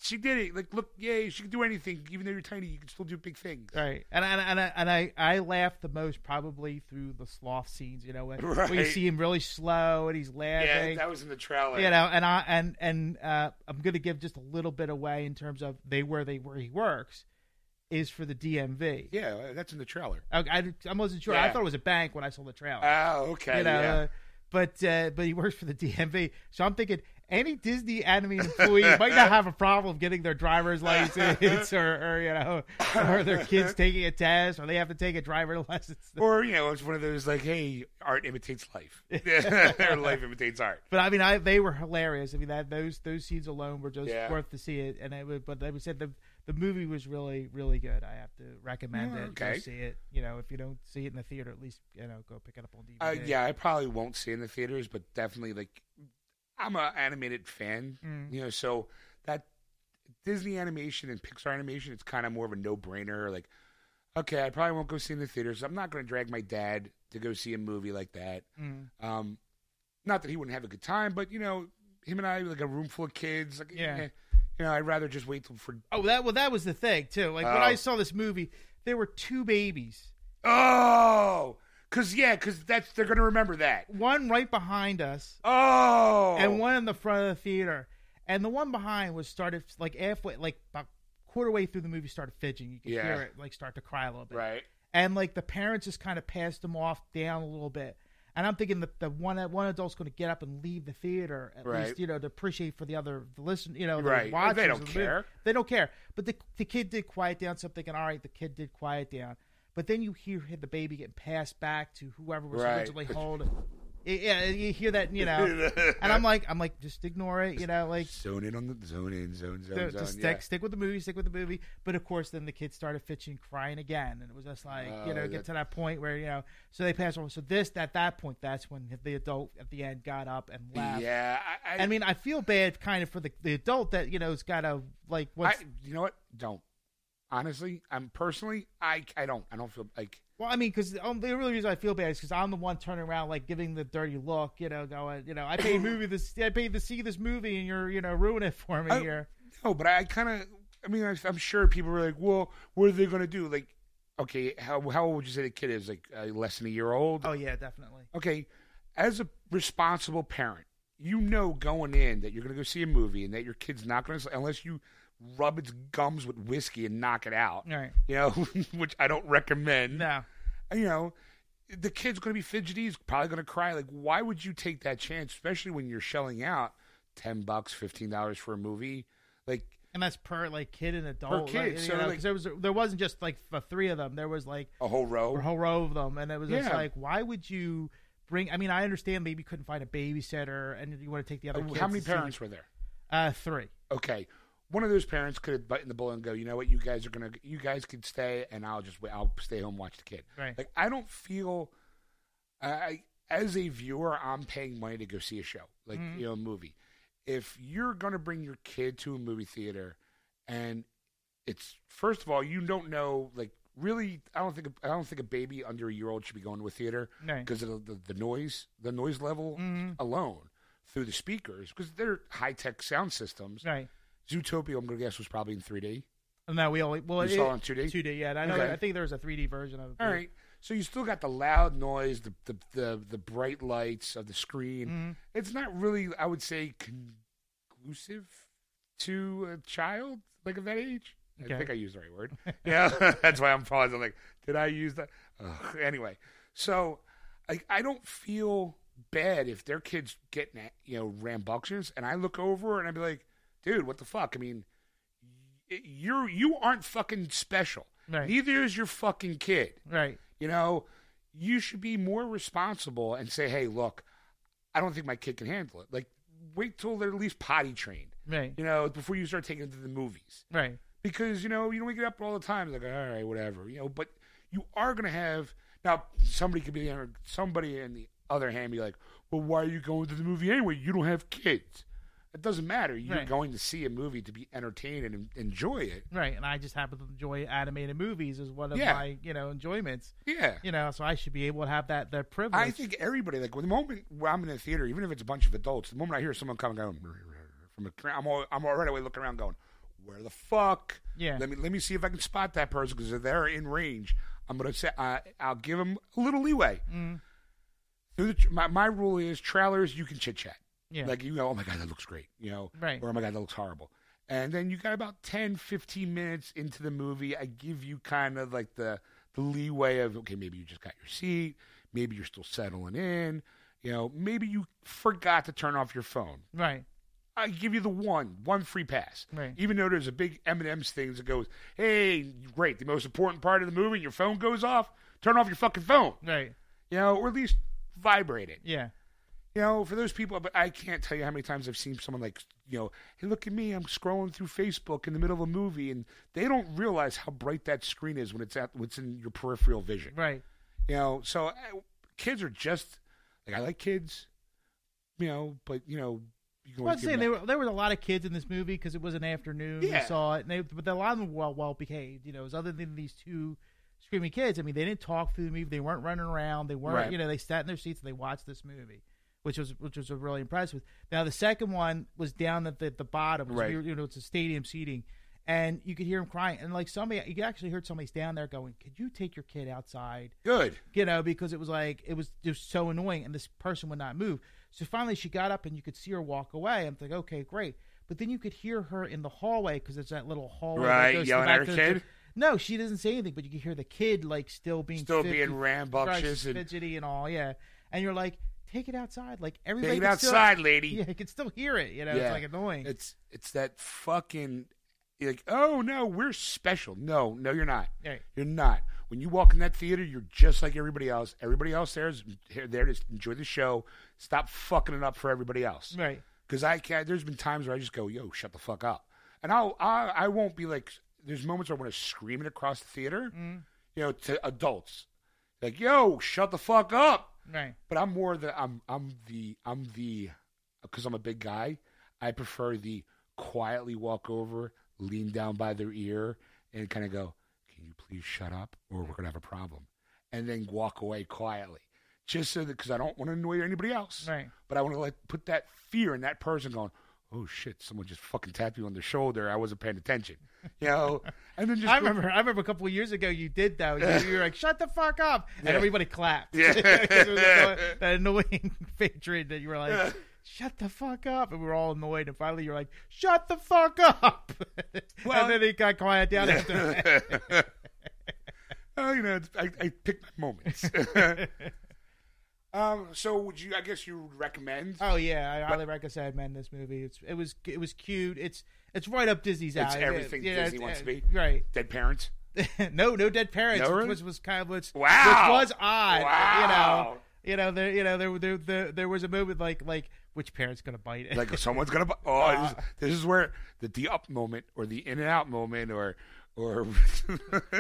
Speaker 2: She did it. Like, look, yay! She can do anything. Even though you're tiny, you can still do big things.
Speaker 1: Right, and and and I, and I I laughed the most probably through the sloth scenes. You know, when, when you see him really slow and he's laughing.
Speaker 2: Yeah, that was in the trailer.
Speaker 1: you know, and I and and uh, I'm gonna give just a little bit away in terms of they where they where he works is for the DMV.
Speaker 2: Yeah, that's in the trailer.
Speaker 1: I, I, I wasn't sure. I thought it was a bank when I saw the trailer.
Speaker 2: Oh, okay.
Speaker 1: you know,
Speaker 2: yeah.
Speaker 1: uh, but uh, but he works for the DMV, so I'm thinking any Disney animated employee might not have a problem getting their driver's license or, or you know or their kids taking a test or they have to take a driver's license.
Speaker 2: Or you know, it's one of those like, hey, art imitates life, or life imitates art.
Speaker 1: But I mean, I they were hilarious. I mean, that those those scenes alone were just
Speaker 2: Yeah.
Speaker 1: worth to see it. And I would, but like we said, the the movie was really really good. I have to recommend
Speaker 2: Yeah,
Speaker 1: it. Go
Speaker 2: okay.
Speaker 1: see it. You know, if you don't see it in the theater, at least you know go pick it up on
Speaker 2: Uh,
Speaker 1: DVD.
Speaker 2: yeah, I probably won't see it in the theaters, but definitely like I'm a animated fan,
Speaker 1: Mm.
Speaker 2: you know, so that Disney animation and Pixar animation, it's kind of more of a no brainer. Like, okay, I probably won't go see in the theaters. I'm not going to drag my dad to go see a movie like that.
Speaker 1: Mm.
Speaker 2: Um, not that he wouldn't have a good time, but you know, him and I like a room full of kids. Like,
Speaker 1: Yeah.
Speaker 2: eh, you know, I'd rather just wait till for.
Speaker 1: Oh, that well, that was the thing too. Like when
Speaker 2: Oh.
Speaker 1: I saw this movie, there were two babies,
Speaker 2: Oh, cause yeah, cause that's they're going to remember that.
Speaker 1: one right behind us,
Speaker 2: Oh,
Speaker 1: and one in the front of the theater. And the one behind was started like halfway, like about quarter way through the movie, started fidgeting. You could
Speaker 2: Yeah.
Speaker 1: hear it like start to cry a little bit.
Speaker 2: right.
Speaker 1: And like the parents just kind of passed them off down a little bit. And I'm thinking that the one one adult's going to get up and leave the theater at
Speaker 2: Right.
Speaker 1: least, you know, to appreciate for the other the listen, you know, the
Speaker 2: Right.
Speaker 1: watchers.
Speaker 2: They don't
Speaker 1: of the movie.
Speaker 2: care.
Speaker 1: They don't care. But the the kid did quiet down. So I'm thinking, all right, the kid did quiet down. But then you hear the baby getting passed back to whoever was
Speaker 2: Right.
Speaker 1: originally holding. Yeah, you hear that, you know. and I'm like, I'm like, just ignore it, you know, like
Speaker 2: zone in on the zone in, zone, zone, zone.
Speaker 1: just stick,
Speaker 2: yeah.
Speaker 1: stick with the movie, stick with the movie. But of course, then the kids started fitching, crying again, and it was just like you
Speaker 2: Oh,
Speaker 1: know, get to that point where you know, so they passed over. So this, at that point, that's when the adult at the end got up and left.
Speaker 2: Yeah, I, I,
Speaker 1: I mean, I feel bad kind of for the, the adult that you know has got to like
Speaker 2: I, you know what? Don't. Honestly, I'm personally, I, I don't, I don't feel like.
Speaker 1: Well, I mean, because um, the real reason I feel bad is because I'm the one turning around like giving the dirty look, you know, going, you know, I paid movie this, I paid to see this movie, and you're you know ruining it for me
Speaker 2: I-
Speaker 1: here.
Speaker 2: No, but I kind of. I mean, I, I'm sure people were like, "Well, what are they going to do?" Like, okay, how how old would you say the kid is? Like uh, less than a year old?
Speaker 1: Oh yeah, definitely.
Speaker 2: Okay, as a responsible parent, you know going in that you're going to go see a movie and that your kid's not going to unless you rub its gums with whiskey and knock it out.
Speaker 1: Right.
Speaker 2: You know, which I don't recommend.
Speaker 1: No.
Speaker 2: you know, the kid's going to be fidgety. He's probably going to cry. Like, why would you take that chance, especially when you're shelling out ten bucks, fifteen dollars for a movie? Like,
Speaker 1: and that's per like kid and adult.
Speaker 2: kid,
Speaker 1: like, you
Speaker 2: so, like-
Speaker 1: there was there wasn't just like the three of them. There was like
Speaker 2: a whole row.
Speaker 1: a whole row of them, and it was just
Speaker 2: Yeah.
Speaker 1: like, why would you bring? I mean, I understand maybe you couldn't find a babysitter, and you want to take the other.
Speaker 2: Uh, How many
Speaker 1: to see-
Speaker 2: parents were there?
Speaker 1: Uh, three.
Speaker 2: Okay, one of those parents could have buttoned the bullet and go, you know what, you guys are gonna, you guys could stay, and I'll just, wait. I'll stay home and watch the kid.
Speaker 1: Right.
Speaker 2: Like, I don't feel, I as a viewer, I'm paying money to go see a show, like
Speaker 1: Mhm.
Speaker 2: you know, a movie. If you're gonna bring your kid to a movie theater, and it's first of all, you don't know, like, really, I don't think, I don't think a baby under a year old should be going to a theater because of the, the noise, the noise level
Speaker 1: Mhm.
Speaker 2: alone through the speakers, because they're high tech sound systems.
Speaker 1: Right.
Speaker 2: Zootopia, I'm gonna guess, was probably in 3D.
Speaker 1: No, we only well
Speaker 2: You
Speaker 1: it,
Speaker 2: saw it on 2D.
Speaker 1: 2D. Yeah, I know.
Speaker 2: Okay.
Speaker 1: I think there was a 3D version of it.
Speaker 2: All right, so you still got the loud noise, the the the, the bright lights of the screen.
Speaker 1: Mhm.
Speaker 2: It's not really, I would say, conclusive to a child like of that age. I think I used the right word. yeah, that's why I'm pausing. Like, did I use that? Ugh. Anyway, so I I don't feel bad if their kids getting you know rambunctious, and I look over and I'd be like, dude, what the fuck? I mean, you're you aren't fucking special.
Speaker 1: Right.
Speaker 2: Neither is your fucking kid.
Speaker 1: Right.
Speaker 2: You know, you should be more responsible and say, hey, look, I don't think my kid can handle it. Like, wait till they're at least potty trained,
Speaker 1: Right.
Speaker 2: you know, before you start taking them to the movies.
Speaker 1: Right.
Speaker 2: Because, you know, you don't wake up all the time, like, all right, whatever, you know, but you are going to have, now, somebody could be, somebody on the other hand be like, well, why are you going to the movie anyway? You don't have kids. It doesn't matter. You're
Speaker 1: Right.
Speaker 2: going to see a movie to be entertained and enjoy it.
Speaker 1: Right. And I just happen to enjoy animated movies as one of
Speaker 2: Yeah.
Speaker 1: my you know enjoyments.
Speaker 2: Yeah.
Speaker 1: You know, so I should be able to have that that privilege.
Speaker 2: I think everybody like the moment I'm in the theater, even if it's a bunch of adults, the moment I hear someone coming going from a I'm all, I'm already away looking around going, where the fuck?
Speaker 1: Yeah.
Speaker 2: Let me let me see if I can spot that person because if they're in range, I'm gonna say uh, I'll give them a little leeway.
Speaker 1: Mm.
Speaker 2: The, my my rule is trailers you can chit chat.
Speaker 1: Yeah.
Speaker 2: Like you go, oh my god, that looks great, you know,
Speaker 1: Right.
Speaker 2: or oh my god, that looks horrible. And then you got about 10, 15 minutes into the movie. I give you kind of like the the leeway of okay, maybe you just got your seat, maybe you're still settling in, you know, maybe you forgot to turn off your phone.
Speaker 1: right.
Speaker 2: I give you the one, one free pass.
Speaker 1: Right.
Speaker 2: Even though there's a big M and M's thing that goes, hey, great, the most important part of the movie, your phone goes off. Turn off your fucking phone,
Speaker 1: Right.
Speaker 2: you know, or at least vibrate it.
Speaker 1: Yeah.
Speaker 2: You know, for those people, but I can't tell you how many times I've seen someone like, you know, hey, look at me, I'm scrolling through Facebook in the middle of a movie, and they don't realize how bright that screen is when it's at, what's in your peripheral vision.
Speaker 1: Right.
Speaker 2: You know, so uh, kids are just like I like kids, you know, but you know, you
Speaker 1: Well, I'm saying there were, there was a lot of kids in this movie because it was an afternoon.
Speaker 2: Yeah.
Speaker 1: We saw it, and they, but a lot of them were well, well behaved. You know, it was other than these two screaming kids. I mean, they didn't talk through the movie. They weren't running around. They weren't.
Speaker 2: Right.
Speaker 1: You know, they sat in their seats and they watched this movie, which was which was really impressive. Now the second one was down at the, the bottom.
Speaker 2: Right.
Speaker 1: we were- you know, it's a stadium seating. And you could hear him crying, and like somebody, you actually heard somebody's down there going, "Could you take your kid outside?"
Speaker 2: good.
Speaker 1: you know, because it was like it was just so annoying, and this person would not move. So finally, she got up, and you could see her walk away. I'm like, okay, great. But then you could hear her in the hallway because it's that little hallway.
Speaker 2: Right,
Speaker 1: goes
Speaker 2: yelling at her kid?
Speaker 1: No, she doesn't say anything, but you can hear the kid like still being
Speaker 2: Still
Speaker 1: fidgety-
Speaker 2: being rambunctious and
Speaker 1: fidgety and all. Yeah, and you're like, take it outside. Like everybody
Speaker 2: take it
Speaker 1: can still-
Speaker 2: outside, lady.
Speaker 1: yeah, you can still hear it. You know,
Speaker 2: Yeah.
Speaker 1: it's like annoying.
Speaker 2: It's it's that fucking like, oh no, we're special. No, no, you're not.
Speaker 1: Right.
Speaker 2: You're not. When you walk in that theater, you're just like everybody else. Everybody else there is here- there to enjoy the show. Stop fucking it up for everybody else.
Speaker 1: right.
Speaker 2: Because I can't. There's been times where I just go, yo, shut the fuck up, and I'll I, I won't be like. There's moments where I want to scream it across the theater, mm. you know, to adults, like, yo, shut the fuck up.
Speaker 1: Right.
Speaker 2: But I'm more the I'm I'm the I'm the because I'm a big guy. I prefer the quietly walk over, lean down by their ear, and kind of go, "Can you please shut up, or we're gonna have a problem," and then walk away quietly, just so that because I don't want to annoy anybody else.
Speaker 1: Right.
Speaker 2: But I want to like put that fear in that person going. Oh shit! Someone just fucking tapped you on the shoulder. I wasn't paying attention, you know. And then just
Speaker 1: I remember. I remember a couple of years ago you did that. You, you were like, "Shut the fuck up," and
Speaker 2: Yeah.
Speaker 1: everybody clapped.
Speaker 2: Yeah.
Speaker 1: 'Cause it was annoying- that annoying patron that you were like, "Shut the fuck up," and we were all annoyed. And finally, you're like, "Shut the fuck up,"
Speaker 2: Well-
Speaker 1: and then it got quiet down after that.
Speaker 2: oh, you know, I, I pick my moments. Um, so would you? I guess you would recommend.
Speaker 1: Oh yeah, I highly recommend this movie. It's it was it was cute. It's it's right up Disney's
Speaker 2: It's
Speaker 1: alley.
Speaker 2: everything
Speaker 1: Yeah,
Speaker 2: Disney
Speaker 1: it's-
Speaker 2: wants to be.
Speaker 1: Right.
Speaker 2: Dead parents.
Speaker 1: no, no dead parents,
Speaker 2: No,
Speaker 1: which was, was kind of which,
Speaker 2: Wow.
Speaker 1: which was odd.
Speaker 2: Wow.
Speaker 1: You know, you know, there, you know, there, there, there, there was a moment like, like, which parent's gonna bite it?
Speaker 2: Like someone's gonna. bu- Oh, this, this is where the the up moment or the in and out moment or or.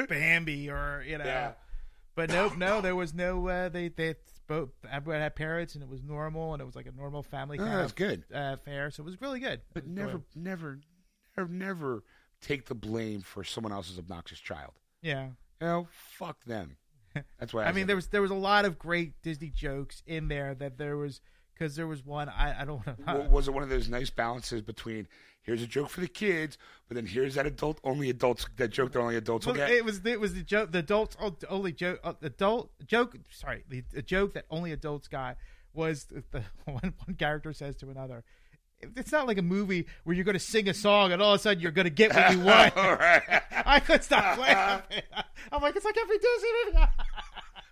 Speaker 1: Bambi, or you know.
Speaker 2: Yeah.
Speaker 1: But nope, no, there was no. Uh, they they both everyone had parents, and it was normal, and it was like a normal family
Speaker 2: Oh, that's
Speaker 1: of
Speaker 2: good.
Speaker 1: uh, affair. So it was really good.
Speaker 2: But never, never, never, never take the blame for someone else's obnoxious child.
Speaker 1: yeah.
Speaker 2: You know, fuck them. That's why I,
Speaker 1: I mean, there was there was a lot of great Disney jokes in there that there was because there was one I, I don't want to.
Speaker 2: was it one of those nice balances between here's a joke for the kids, but then here's that adult only adults that joke that only adults will
Speaker 1: Well,
Speaker 2: get.
Speaker 1: it was it was the joke the adults oh, only joke uh, adult joke sorry the, the joke that only adults got was the, the one one character says to another. It's not like a movie where you're going to sing a song and all of a sudden you're going to get what you want.
Speaker 2: All right.
Speaker 1: I could stop laughing. I'm like, it's like every Disney movie.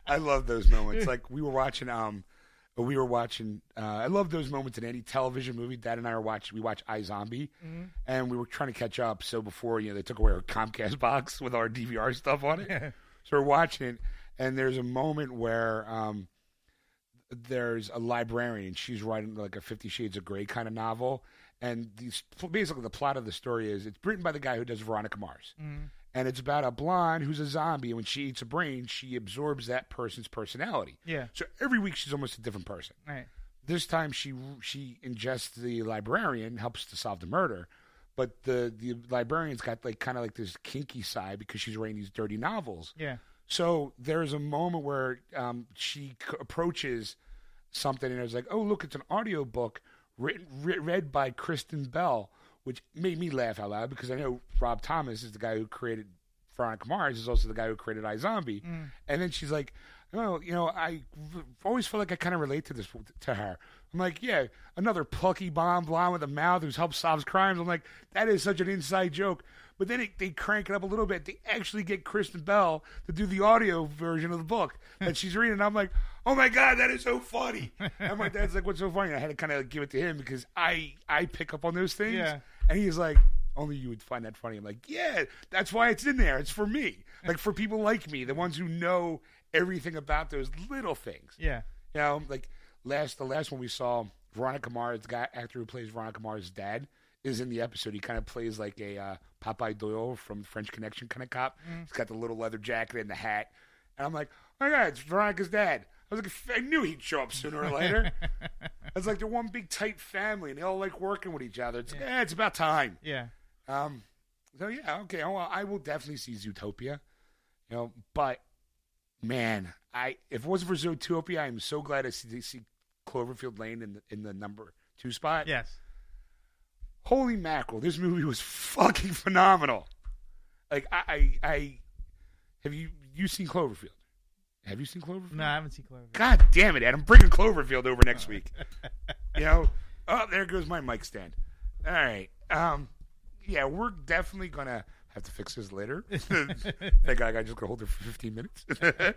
Speaker 2: I love those moments. Like we were watching, um, we were watching. Uh, I love those moments in any television movie. Dad and I are watching. We watch iZombie,
Speaker 1: Mm-hmm.
Speaker 2: and we were trying to catch up. So before you know, they took away our Comcast box with our DVR stuff on it. so we're watching it, and there's a moment where um, there's a librarian. She's writing like a Fifty Shades of Grey kind of novel, and these basically the plot of the story is it's written by the guy who does Veronica Mars, and it's about a blonde who's a zombie. And when she eats a brain, she absorbs that person's personality.
Speaker 1: Yeah.
Speaker 2: So every week she's almost a different person.
Speaker 1: Right.
Speaker 2: This time she she ingests the librarian, helps to solve the murder, but the the librarian's got like kind of like this kinky side because she's writing these dirty novels.
Speaker 1: Yeah.
Speaker 2: So there's a moment where um, she c- approaches something and it's like, oh, look, it's an audio book written, writ read by Kristen Bell, which made me laugh out loud because I know Rob Thomas is the guy who created Veronica Mars, is also the guy who created iZombie. Mm. And then she's like, oh, you know, I v- always feel like I kind of relate to this to her. I'm like, yeah, another plucky bomb blonde with a mouth who's helped solves crimes. I'm like, that is such an inside joke. But then it, they crank it up a little bit. They actually get Kristen Bell to do the audio version of the book hmm. that she's reading. And I'm like, oh my god, that is so funny. And my dad's like, what's so funny? I had to kind of give it to him because I I pick up on those things.
Speaker 1: Yeah.
Speaker 2: And he's like, only you would find that funny. I'm like, yeah, that's why it's in there. It's for me, like for people like me, the ones who know everything about those little things.
Speaker 1: Yeah.
Speaker 2: You know, like last the last one we saw, Veronica Mars, the guy actor who plays Veronica Mars' dad, is in the episode. He kind of plays like a uh, Popeye Doyle from French Connection kind of cop. He's got the little leather jacket and the hat, and I'm like, oh my god, it's Veronica's dad. I was like, I knew he'd show up sooner or later. it's like they're one big tight family, and they all like working with each other. It's yeah, it's about time.
Speaker 1: Yeah.
Speaker 2: Um. So yeah, okay. Well, I will definitely see Zootopia. You know, but man, I if it wasn't for Zootopia, I'm so glad I see, see Cloverfield Lane in the, in the number two spot.
Speaker 1: Yes.
Speaker 2: Holy mackerel! This movie was fucking phenomenal. Like I, I, I have you you seen Cloverfield? Have you seen Cloverfield?
Speaker 1: No, I haven't seen Cloverfield.
Speaker 2: God damn it, Ed! I'm bringing Cloverfield over next week. you know, oh, there goes my mic stand. All right. Um, yeah, we're definitely gonna have to fix this later. Thank God I just gonna hold it for 15 minutes.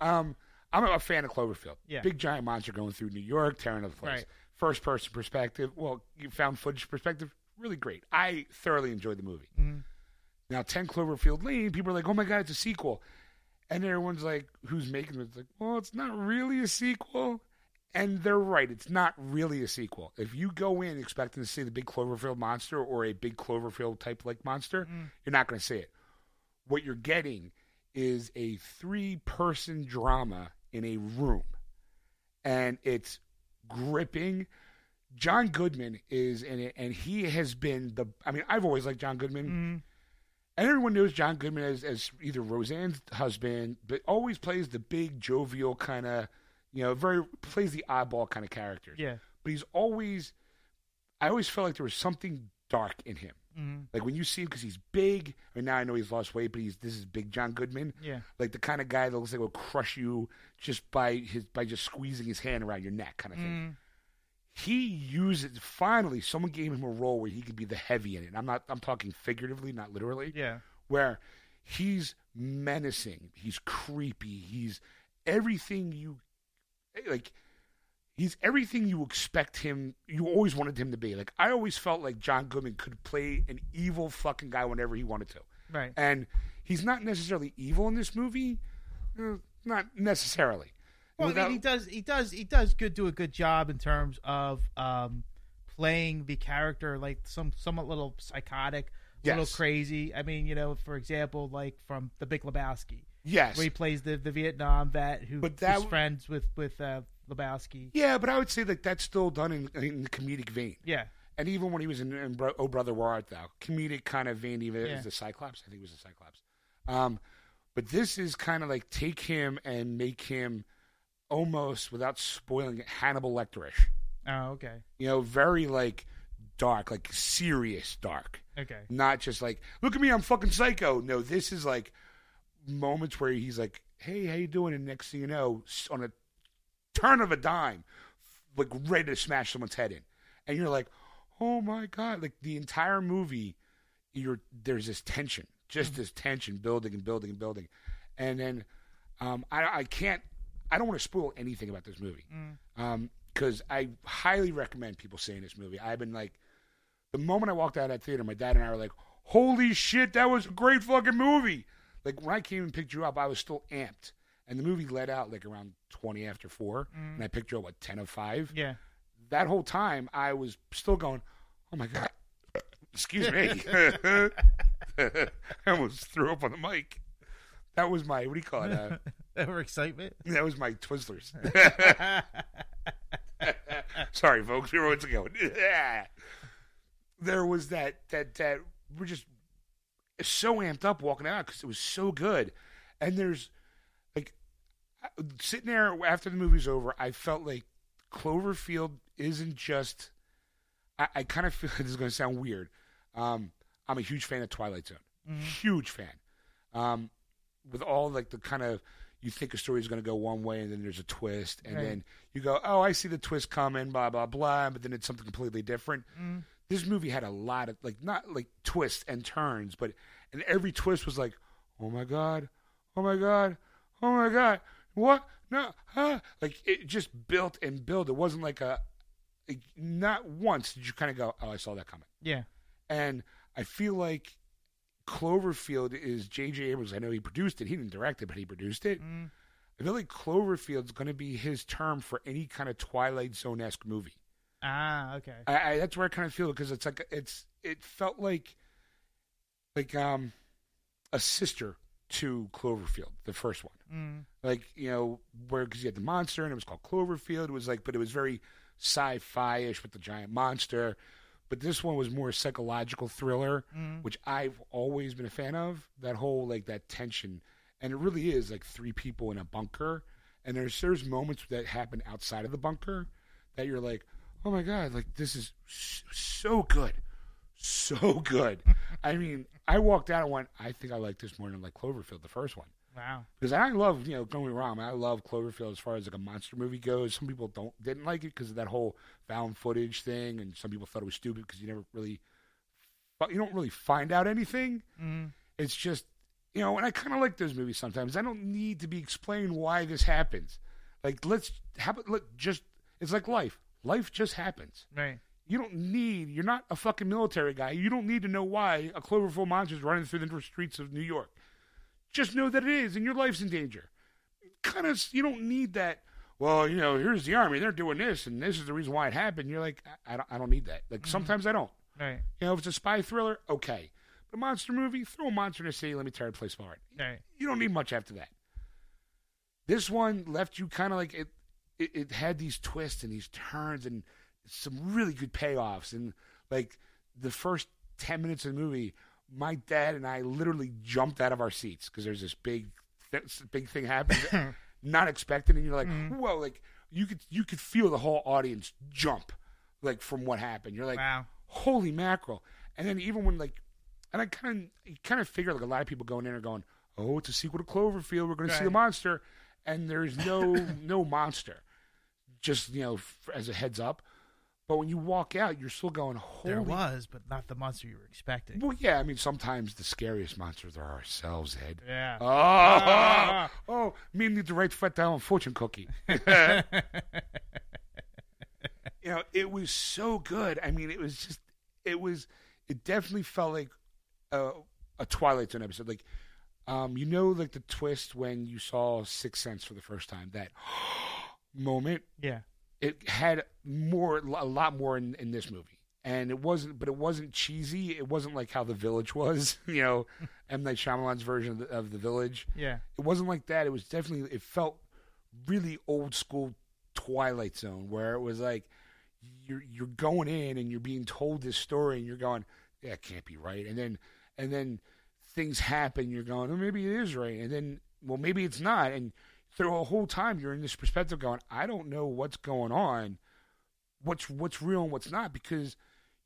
Speaker 2: um, I'm a fan of Cloverfield.
Speaker 1: Yeah.
Speaker 2: Big giant monster going through New York, tearing up the place.
Speaker 1: Right.
Speaker 2: First person perspective. Well, you found footage perspective. Really great. I thoroughly enjoyed the movie.
Speaker 1: Mhm.
Speaker 2: Now, 10 Cloverfield Lane, people are like, oh my God, it's a sequel. And everyone's like, who's making it? It's like, well, it's not really a sequel. And they're right. It's not really a sequel. If you go in expecting to see the big Cloverfield monster or a big Cloverfield type like monster, you're not going to see it. What you're getting is a three person drama in a room. And it's gripping. John Goodman is in it, and he has been the. I mean, I've always liked John Goodman.
Speaker 1: Mhm.
Speaker 2: And everyone knows John Goodman as, as either Roseanne's husband, but always plays the big, jovial kind of, you know, very plays the oddball kind of character.
Speaker 1: Yeah.
Speaker 2: But he's always, I always felt like there was something dark in him.
Speaker 1: Mhm.
Speaker 2: Like when you see him, because he's big. I mean, now I know he's lost weight, but he's this is big John Goodman.
Speaker 1: Yeah.
Speaker 2: Like the kind of guy that looks like will crush you just by his by just squeezing his hand around your neck, kind of thing
Speaker 1: Mm.
Speaker 2: He uses finally someone gave him a role where he could be the heavy in it. I'm not I'm talking figuratively, not literally.
Speaker 1: Yeah.
Speaker 2: Where he's menacing, he's creepy, he's everything you like he's everything you expect him you always wanted him to be. Like I always felt like John Goodman could play an evil fucking guy whenever he wanted to.
Speaker 1: Right.
Speaker 2: And he's not necessarily evil in this movie. Uh, not necessarily.
Speaker 1: Well, I mean, he does. He does. He does good. Do a good job in terms of um, playing the character like some somewhat little psychotic, little crazy. I mean, you know, for example, like from The Big Lebowski,
Speaker 2: yes.
Speaker 1: where he plays the, the Vietnam vet who
Speaker 2: But that
Speaker 1: is
Speaker 2: w-
Speaker 1: friends with with uh, Lebowski.
Speaker 2: Yeah, but I would say that that's still done in, in the comedic vein.
Speaker 1: Yeah.
Speaker 2: And even when he was in, in Bro- Oh Brother Where Art Thou, comedic kind of vein, even
Speaker 1: Yeah.
Speaker 2: as the Cyclops. I think it was the Cyclops. Um, but this is kind of like take him and make him almost, without spoiling it, Hannibal Lecterish.
Speaker 1: Oh, okay.
Speaker 2: You know, very like dark, like serious dark.
Speaker 1: Okay.
Speaker 2: Not just like, look at me, I'm fucking psycho. No, this is like moments where he's like, hey, how you doing? And next thing you know, on a turn of a dime, like ready to smash someone's head in. And you're like, oh my God. Like the entire movie, you're there's this tension, just this tension building and building and building. And then um, I, I can't, I don't want to spoil anything about this movie mm. um, because I highly recommend people seeing this movie. I've been like, the moment I walked out of that theater, my dad and I were like, "Holy shit, that was a great fucking movie!" Like when I came and picked you up, I was still amped, and the movie let out like around twenty after four, mm. and I picked you up at ten of five.
Speaker 1: Yeah.
Speaker 2: That whole time, I was still going, "Oh my god!" Excuse me, I almost threw up on the mic. That was my what do you call it? Uh,
Speaker 1: Over excitement.
Speaker 2: that was my Twizzlers. Sorry, folks. We were once ago. there was that that that we're just so amped up walking out because it was so good, and there's like sitting there after the movie's over. I felt like Cloverfield isn't just. I, I kind of feel this is going to sound weird. Um, I'm a huge fan of Twilight Zone. Huge fan. Um, with all like the kind of you think a story is going to go one way and then there's a twist and
Speaker 1: Right.
Speaker 2: then you go oh i see the twist coming blah blah blah but then it's something completely different mm. this movie had a lot of like not like twists and turns but and every twist was like oh my god oh my god oh my god what no huh like it just built and built it wasn't like a like, not once did you kind of go oh i saw that coming
Speaker 1: Yeah.
Speaker 2: and I feel like Cloverfield is J.J. Abrams. I know he produced it. He didn't direct it, but he produced it.
Speaker 1: Mm.
Speaker 2: I feel like Cloverfield's going to be his term for any kind of Twilight Zone esque movie.
Speaker 1: Ah. Okay.
Speaker 2: I, I, that's where I kind of feel because it's like it's it felt like like um a sister to Cloverfield, the first one.
Speaker 1: Mm.
Speaker 2: Like you know where because you had the monster and it was called Cloverfield. It was like, but it was very sci-fi ish with the giant monster. But this one was more a psychological thriller,
Speaker 1: Mm.
Speaker 2: which I've always been a fan of. That whole like that tension, and it really is like three people in a bunker, and there's there's moments that happen outside of the bunker that you're like, oh my god, like this is so good, so good. I mean, I walked out and went, I think I like this more than like Cloverfield, the first one
Speaker 1: Wow.
Speaker 2: because I love you know don't get me wrong I love Cloverfield as far as like a monster movie goes. Some people don't didn't like it because of that whole found footage thing, and some people thought it was stupid because you never really, but you don't really find out anything.
Speaker 1: Mm.
Speaker 2: It's just you know, and I kind of like those movies sometimes. I don't need to be explained why this happens. Like let's have it. Let just it's like life. Life just happens.
Speaker 1: Right.
Speaker 2: You don't need. You're not a fucking military guy. You don't need to know why a Cloverfield monster is running through the streets of New York. Just know that it is, and your life's in danger. Kind of. You don't need that. Well, you know, here's the army. They're doing this, and this is the reason why it happened. You're like, I, I don't. I don't need that. Like mm-hmm. sometimes I don't.
Speaker 1: Right.
Speaker 2: You know, if it's a spy thriller, okay. But a monster movie, throw a monster in the city. Let me tear the place apart.
Speaker 1: Right.
Speaker 2: You don't need much after that. This one left you kind of like it, it. It had these twists and these turns and some really good payoffs. And like the first ten minutes of the movie, my dad and I literally jumped out of our seats because there's this big, th- big thing happening, not expected, and you're like, mm-hmm. whoa! Like you could you could feel the whole audience jump, like from what happened. You're like,
Speaker 1: Wow.
Speaker 2: holy mackerel! And then even when like, and I kind of kind of figure like a lot of people going in are going, oh, it's a sequel to Cloverfield. We're going to see a
Speaker 1: Right.
Speaker 2: monster, and there's no no monster, just you know f- as a heads up. But when you walk out, you're still going, holy.
Speaker 1: There was, but not the monster you were expecting.
Speaker 2: Well, yeah, I mean, sometimes the scariest monsters are ourselves, Ed.
Speaker 1: Yeah.
Speaker 2: Oh,
Speaker 1: Ah.
Speaker 2: oh, me need the right foot down fortune cookie. you know, it was so good. I mean, it was just, it was, it definitely felt like a, a Twilight Zone episode. Like, um, you know, like the twist when you saw Sixth Sense for the first time, that moment,
Speaker 1: yeah.
Speaker 2: It had more, a lot more in, in this movie. And it wasn't, but it wasn't cheesy. It wasn't like how The Village was, you know, M. Night Shyamalan's version of the, of the Village
Speaker 1: Yeah.
Speaker 2: it wasn't like that. It was definitely it felt really old school Twilight Zone where it was like you're you're going in and you're being told this story and you're going, yeah, it can't be right. And then and then things happen. You're going, oh, maybe it is right. And then well, maybe it's not. And through a whole time, you're in this perspective going, I don't know what's going on, what's what's real and what's not because.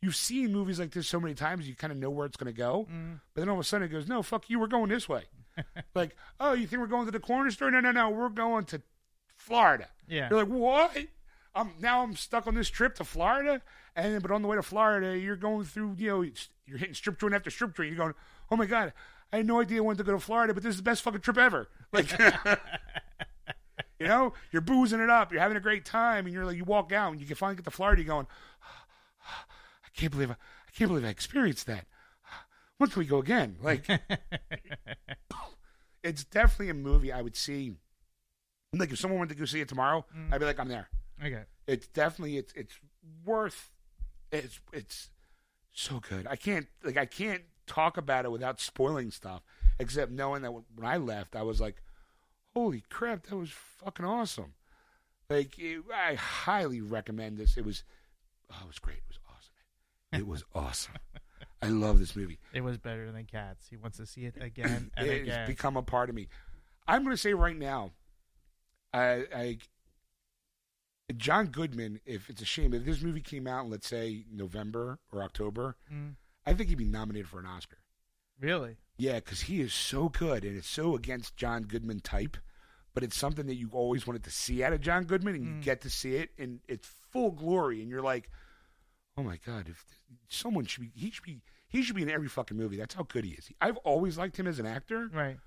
Speaker 2: You've seen movies like this so many times, you kind of know where it's going to go.
Speaker 1: Mm.
Speaker 2: But then all of a sudden it goes, no, fuck you, we're going this way. like, oh, you think we're going to the corner store? No, no, no, we're going to Florida.
Speaker 1: Yeah.
Speaker 2: You're like, what? I'm now I'm stuck on this trip to Florida, and but on the way to Florida, you're going through, you know, you're hitting strip joint after strip joint. You're going, oh my god, I had no idea I wanted to go to Florida, but this is the best fucking trip ever. Like, you know, you're boozing it up, you're having a great time, and you're like, you walk out and you can finally get to Florida, you're going, I can't believe I, I can't believe I experienced that. When can we go again? Like, it's definitely a movie I would see. Like, if someone wanted to go see it tomorrow, mm. I'd be like, I'm there.
Speaker 1: Okay.
Speaker 2: It's definitely it's it's worth. It's it's so good. I can't like I can't talk about it without spoiling stuff. Except knowing that when I left, I was like, "Holy crap, that was fucking awesome!" Like it, I highly recommend this. It was, oh, it was great. It was awesome. It was awesome. I love this movie.
Speaker 1: It was better than Cats. He wants to see it again and
Speaker 2: It's
Speaker 1: again.
Speaker 2: become a part of me. I'm going to say right now, I, I, John Goodman. If it's a shame if this movie came out in let's say November or October,
Speaker 1: Mm.
Speaker 2: I think he'd be nominated for an Oscar.
Speaker 1: Really?
Speaker 2: Yeah, because he is so good and it's so against John Goodman type, but it's something that you always wanted to see out of John Goodman, and you
Speaker 1: Mm.
Speaker 2: get to see it in its full glory, and you're like, oh my god, if someone should be, he should be, he should be in every fucking movie. That's how good he is. I've always liked him as an actor,
Speaker 1: Right.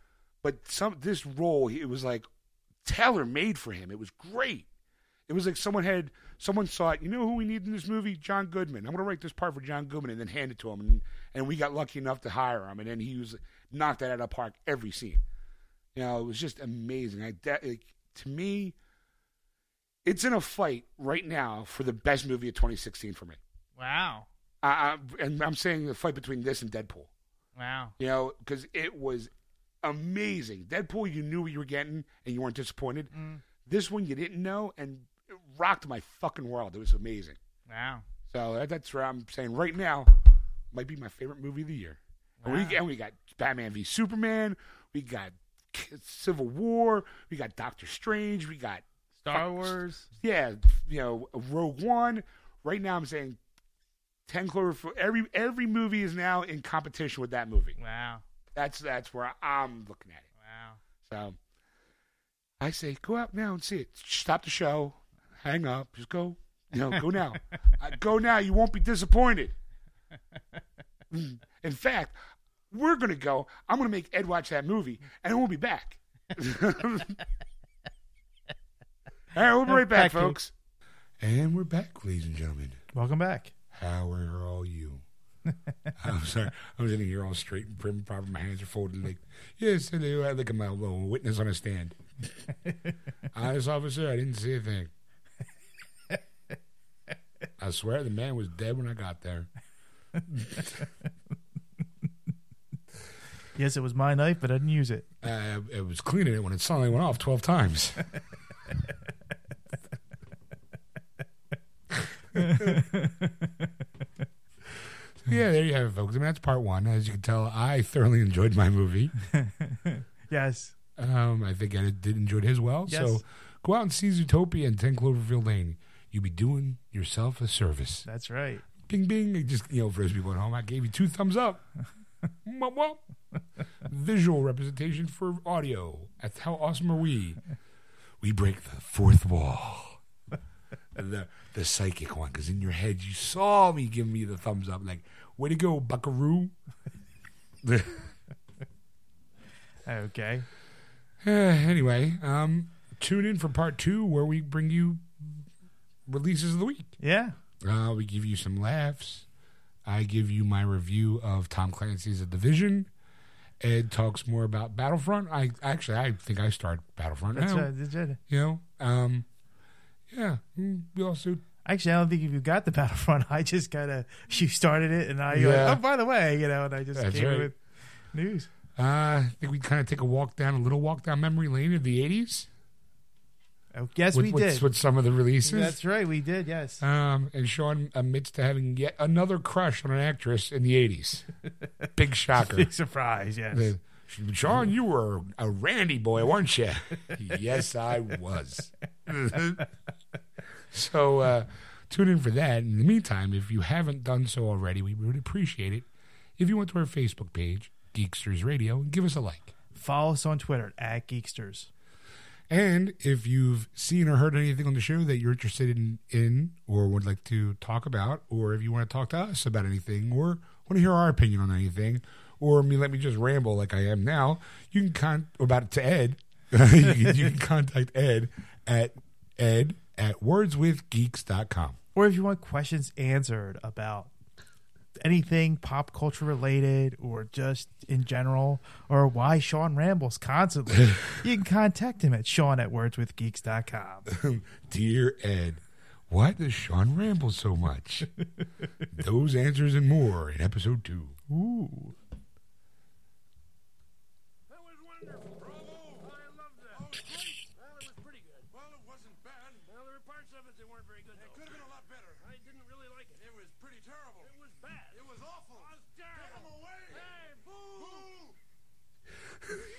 Speaker 2: but some this role, it was like tailor made for him. It was great. It was like someone had someone thought, you know who we need in this movie? John Goodman. I'm going to write this part for John Goodman, and then hand it to him, and and we got lucky enough to hire him, and then he was knocked that out of the park every scene. You know, it was just amazing. I that, to me, it's in a fight right now for the best movie of 2016 for me.
Speaker 1: Wow.
Speaker 2: I, I, and I'm saying the fight between this and Deadpool.
Speaker 1: Wow.
Speaker 2: You know, because it was amazing. Deadpool, you knew what you were getting, and you weren't disappointed.
Speaker 1: Mm.
Speaker 2: This one, you didn't know, and rocked my fucking world. It was amazing.
Speaker 1: Wow.
Speaker 2: So that, that's where I'm saying right now might be my favorite movie of the year. And we and we got Batman v Superman. We got Civil War. We got Doctor Strange. We got
Speaker 1: Star Wars.
Speaker 2: yeah, you know, Rogue One. Right now, I'm saying Ten Cloverfield. Every every movie is now in competition with that movie.
Speaker 1: Wow.
Speaker 2: That's that's where I'm looking at it.
Speaker 1: Wow.
Speaker 2: So I say, go out now and see it. Stop the show. Hang up. Just go. You know, go now. uh, go now. You won't be disappointed. Mm. In fact, we're gonna go. I'm gonna make Ed watch that movie, and we'll be back. All right, we'll be right back,
Speaker 1: Thank you.
Speaker 2: folks. And we're back, ladies and gentlemen.
Speaker 1: Welcome back.
Speaker 2: How are all you? I'm sorry. I'm sitting here all straight and prim, and proper. My hands are folded. Like, yes, hello. I look at my little witness on a stand. Honest officer, I didn't see a thing. I swear the man was dead when I got there.
Speaker 1: Yes, it was my knife, but I didn't use it.
Speaker 2: Uh, it was cleaning it when it suddenly went off 12 times. Yeah, there you have it, folks. I mean, that's part one. As you can tell, I thoroughly enjoyed my movie.
Speaker 1: Yes.
Speaker 2: Um, I think I did enjoy it as well.
Speaker 1: Yes.
Speaker 2: So go out and see Zootopia and 10 Cloverfield Lane. You'll be doing yourself a service.
Speaker 1: That's right.
Speaker 2: Bing, bing. Just, you know, for those people at home, I gave you two thumbs up. Visual representation for audio. That's how awesome are we? We break the fourth wall. the the psychic one, because in your head you saw me giving me the thumbs up, like, way to go, buckaroo.
Speaker 1: Okay.
Speaker 2: Uh, anyway, um, tune in for part two where we bring you releases of the week.
Speaker 1: Yeah.
Speaker 2: Uh, we give you some laughs. I give you my review of Tom Clancy's The Division. Ed talks more about Battlefront. I actually, I think I start Battlefront
Speaker 1: That's
Speaker 2: now.
Speaker 1: right. That's it.
Speaker 2: You know, um, yeah. mm, We also
Speaker 1: Actually, I don't think if you got the Battlefront, I just kind of you started it, and I
Speaker 2: Yeah.
Speaker 1: like, oh, by the way, you know, and I just
Speaker 2: That's
Speaker 1: came
Speaker 2: right.
Speaker 1: with news.
Speaker 2: uh, I think we kind of take a walk down a little walk down memory lane of the '80s.
Speaker 1: Oh, yes,
Speaker 2: with,
Speaker 1: we
Speaker 2: with,
Speaker 1: did.
Speaker 2: with some of the releases.
Speaker 1: That's right. We did. Yes.
Speaker 2: Um, and Sean admits to having yet another crush on an actress in the 80s. Big shocker.
Speaker 1: Big surprise. Yes.
Speaker 2: The- Sean, you were a randy boy, weren't you? yes, I was. so uh, tune in for that. In the meantime, if you haven't done so already, we would appreciate it if you went to our Facebook page, Geeksters Radio, and give us a like.
Speaker 1: Follow us on Twitter at Geeksters.
Speaker 2: And if you've seen or heard anything on the show that you're interested in, in or would like to talk about, or if you want to talk to us about anything, or want to hear our opinion on anything, or me let me just ramble like I am now, you can con about it to Ed. you, can, you can contact Ed at ed at wordswithgeeks.com.
Speaker 1: Or if you want questions answered about anything pop culture related or just in general, or why Sean rambles constantly, you can contact him at Sean at wordswithgeeks.com.
Speaker 2: Dear Ed, why does Sean ramble so much? Those answers and more in episode two.
Speaker 1: Ooh.